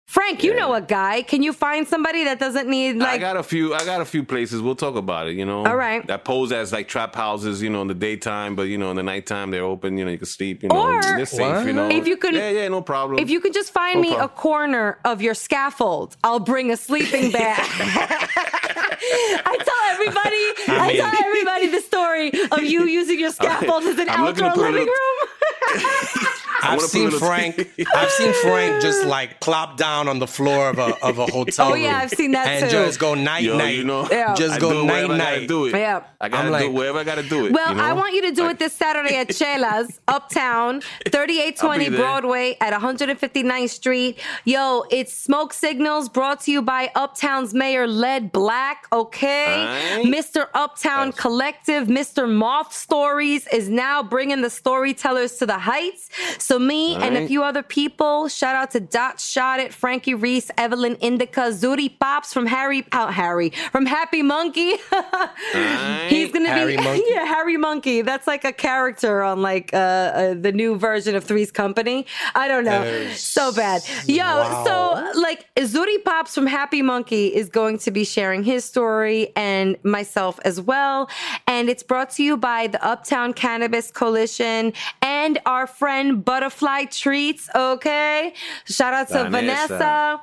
Speaker 1: Frank, you
Speaker 2: Yeah.
Speaker 1: know a guy. Can you find somebody that doesn't need like I
Speaker 2: got a few. I got a few places. We'll talk about it. You know.
Speaker 1: All right.
Speaker 2: That pose as like trap houses. You know, in the daytime, but you know, in the nighttime they're open. You know, you can sleep. You know,
Speaker 1: Or-
Speaker 2: they're safe. You know.
Speaker 1: If you could
Speaker 2: Yeah, yeah, no problem.
Speaker 1: if you could just find
Speaker 2: No
Speaker 1: me a corner of your scaffold, I'll bring a sleeping bag. I tell everybody, I,
Speaker 3: mean-
Speaker 1: tell everybody the story of you using your scaffold as an
Speaker 2: I'm
Speaker 1: outdoor living room.
Speaker 3: I've seen
Speaker 2: a little-
Speaker 3: Frank. I've seen Frank just like plop down on the floor of a of a oh, hotel
Speaker 1: Oh,
Speaker 3: room.
Speaker 1: yeah, I've seen that
Speaker 3: and
Speaker 1: too.
Speaker 3: just go night
Speaker 2: Yo,
Speaker 3: night.
Speaker 2: you know,
Speaker 1: Yeah.
Speaker 3: just
Speaker 2: I
Speaker 3: go
Speaker 2: do it
Speaker 3: night
Speaker 2: I gotta
Speaker 3: night.
Speaker 2: do it.
Speaker 1: Yeah.
Speaker 2: I gotta
Speaker 3: I'm
Speaker 2: do
Speaker 3: like-
Speaker 2: it wherever I gotta do it.
Speaker 1: Well,
Speaker 2: you know?
Speaker 1: I want you to do it this Saturday at Chelas, Uptown, 3820
Speaker 2: I'll be there.
Speaker 1: Broadway at 159th Street. Yo, it's Smoke Signals brought to you by Uptown's Mayor Led Black, okay?
Speaker 2: Aight.
Speaker 1: Mr. Uptown Collective, Mr. Moth Stories is now bringing the storytellers to the heights. So, me and a few other people, shout out to Dot Shot It, Frankie Reese, Evelyn Indica, Zuri Pops from Harry, oh, Harry, from Happy Monkey. He's gonna
Speaker 3: Harry
Speaker 1: be
Speaker 3: Monkey?
Speaker 1: yeah, Harry Monkey. That's like a character on like uh, uh the new version of Three's Company. I don't know.
Speaker 3: Uh,
Speaker 1: so bad. Yo,
Speaker 3: wow.
Speaker 1: so like Zuri Pops from Happy Monkey is going to be sharing his story and myself as well. And it's brought to you by the Uptown Cannabis Coalition and our friend Butterfly Treats. Okay. Shout out to
Speaker 2: Vanessa.
Speaker 1: Vanessa.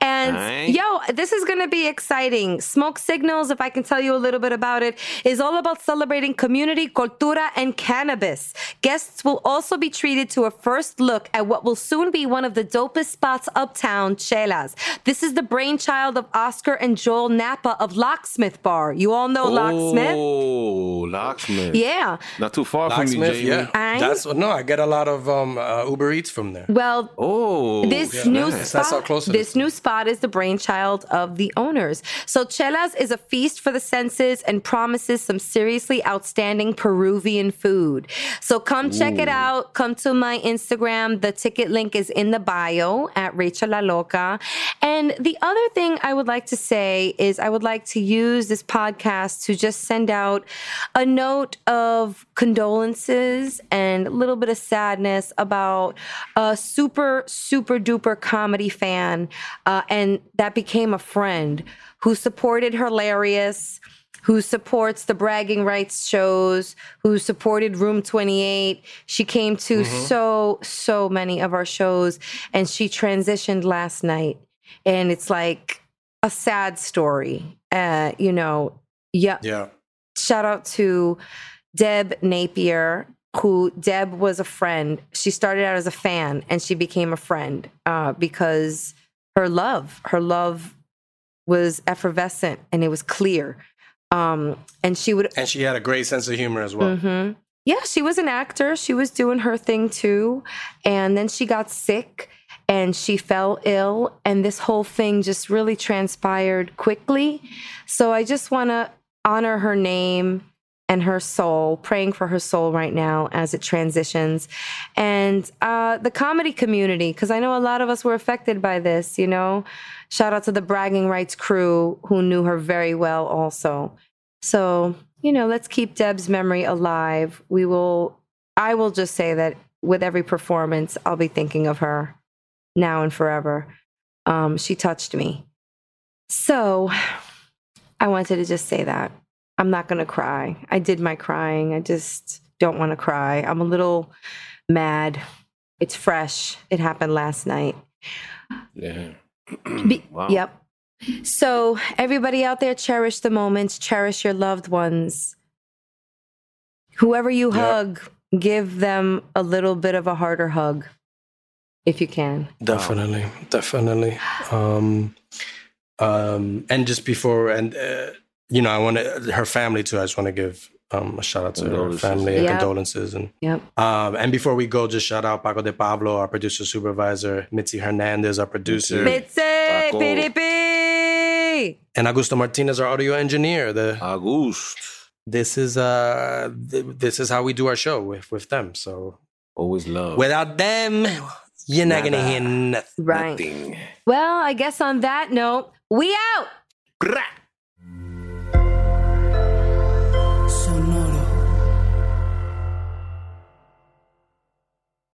Speaker 1: And
Speaker 2: Aight.
Speaker 1: yo, this is going to be exciting. Smoke Signals, if I can tell you a little bit about it, is all about celebrating community, cultura, and cannabis. Guests will also be treated to a first look at what will soon be one of the dopest spots uptown, Chelas. This is the brainchild of Oscar and Joel Napa of Locksmith Bar. You all know Locksmith?
Speaker 2: Oh, locksmith.
Speaker 1: Yeah.
Speaker 2: Not too far from
Speaker 3: Locksmith,
Speaker 2: you, Jamie.
Speaker 3: yeah.
Speaker 1: Aight.
Speaker 3: That's no. I get a lot of um, uh, Uber Eats from there.
Speaker 1: Well,
Speaker 2: Oh,
Speaker 1: this
Speaker 2: yeah,
Speaker 1: new
Speaker 2: nice.
Speaker 1: spot,
Speaker 3: That's how close it
Speaker 1: this
Speaker 3: is.
Speaker 1: New spot is the brainchild of the owners. So Chelas is a feast for the senses and promises some seriously outstanding Peruvian food. So come check it out. Come to my Instagram. The ticket link is in the bio at Rachel La Loca. And the other thing I would like to say is I would like to use this podcast to just send out a note of condolences and a little bit of sadness about a super, super duper comedy fan uh, and that became a friend who supported Hilarious, who supports the bragging rights shows, who supported Room 28. She came to so, so many of our shows and she transitioned last night. And it's like a sad story. Uh, you know, yeah,
Speaker 3: Yeah.
Speaker 1: shout out to Deb Napier, who Deb was a friend. She started out as a fan and she became a friend uh, because her love, her love was effervescent and it was clear. Um, and she would
Speaker 3: And she had a great sense of humor as well.
Speaker 1: Mhm. Yeah, she was an actor. She was doing her thing too. And then she got sick and she fell ill. And this whole thing just really transpired quickly. So I just want to honor her name and her soul, praying for her soul right now as it transitions. And uh, the comedy community, because I know a lot of us were affected by this, you know. Shout out to the Bragging Rights crew who knew her very well also. So, you know, let's keep Deb's memory alive. We will, I will just say that with every performance, I'll be thinking of her now and forever. Um, she touched me. So I wanted to just say that. I'm not going to cry. I did my crying. I just don't want to cry. I'm a little mad It's fresh. It happened last night.
Speaker 2: Yeah.
Speaker 1: Be-
Speaker 2: Wow.
Speaker 1: Yep. So, everybody out there, cherish the moments, cherish your loved ones. Whoever you
Speaker 3: Yeah.
Speaker 1: hug, give them a little bit of a harder hug if you can.
Speaker 3: Definitely, definitely. Um, um, and just before, and uh, you know, I want to her family too. I just want to give um, a shout out to her family and
Speaker 1: Yeah.
Speaker 3: condolences. And
Speaker 1: Yep.
Speaker 3: um, and before we go, just shout out Paco de Pablo, our producer supervisor, Mitzi Hernandez, our producer,
Speaker 1: Mitzi, PDP.
Speaker 3: and Augusto Martinez, our audio engineer. The
Speaker 2: August.
Speaker 3: this is uh th- this is how we do our show with with them. So
Speaker 2: Always love.
Speaker 3: without them, you're not gonna hear nothing.
Speaker 1: Right.
Speaker 2: Nothing.
Speaker 1: Well, I guess on that note, we out.
Speaker 2: Crack.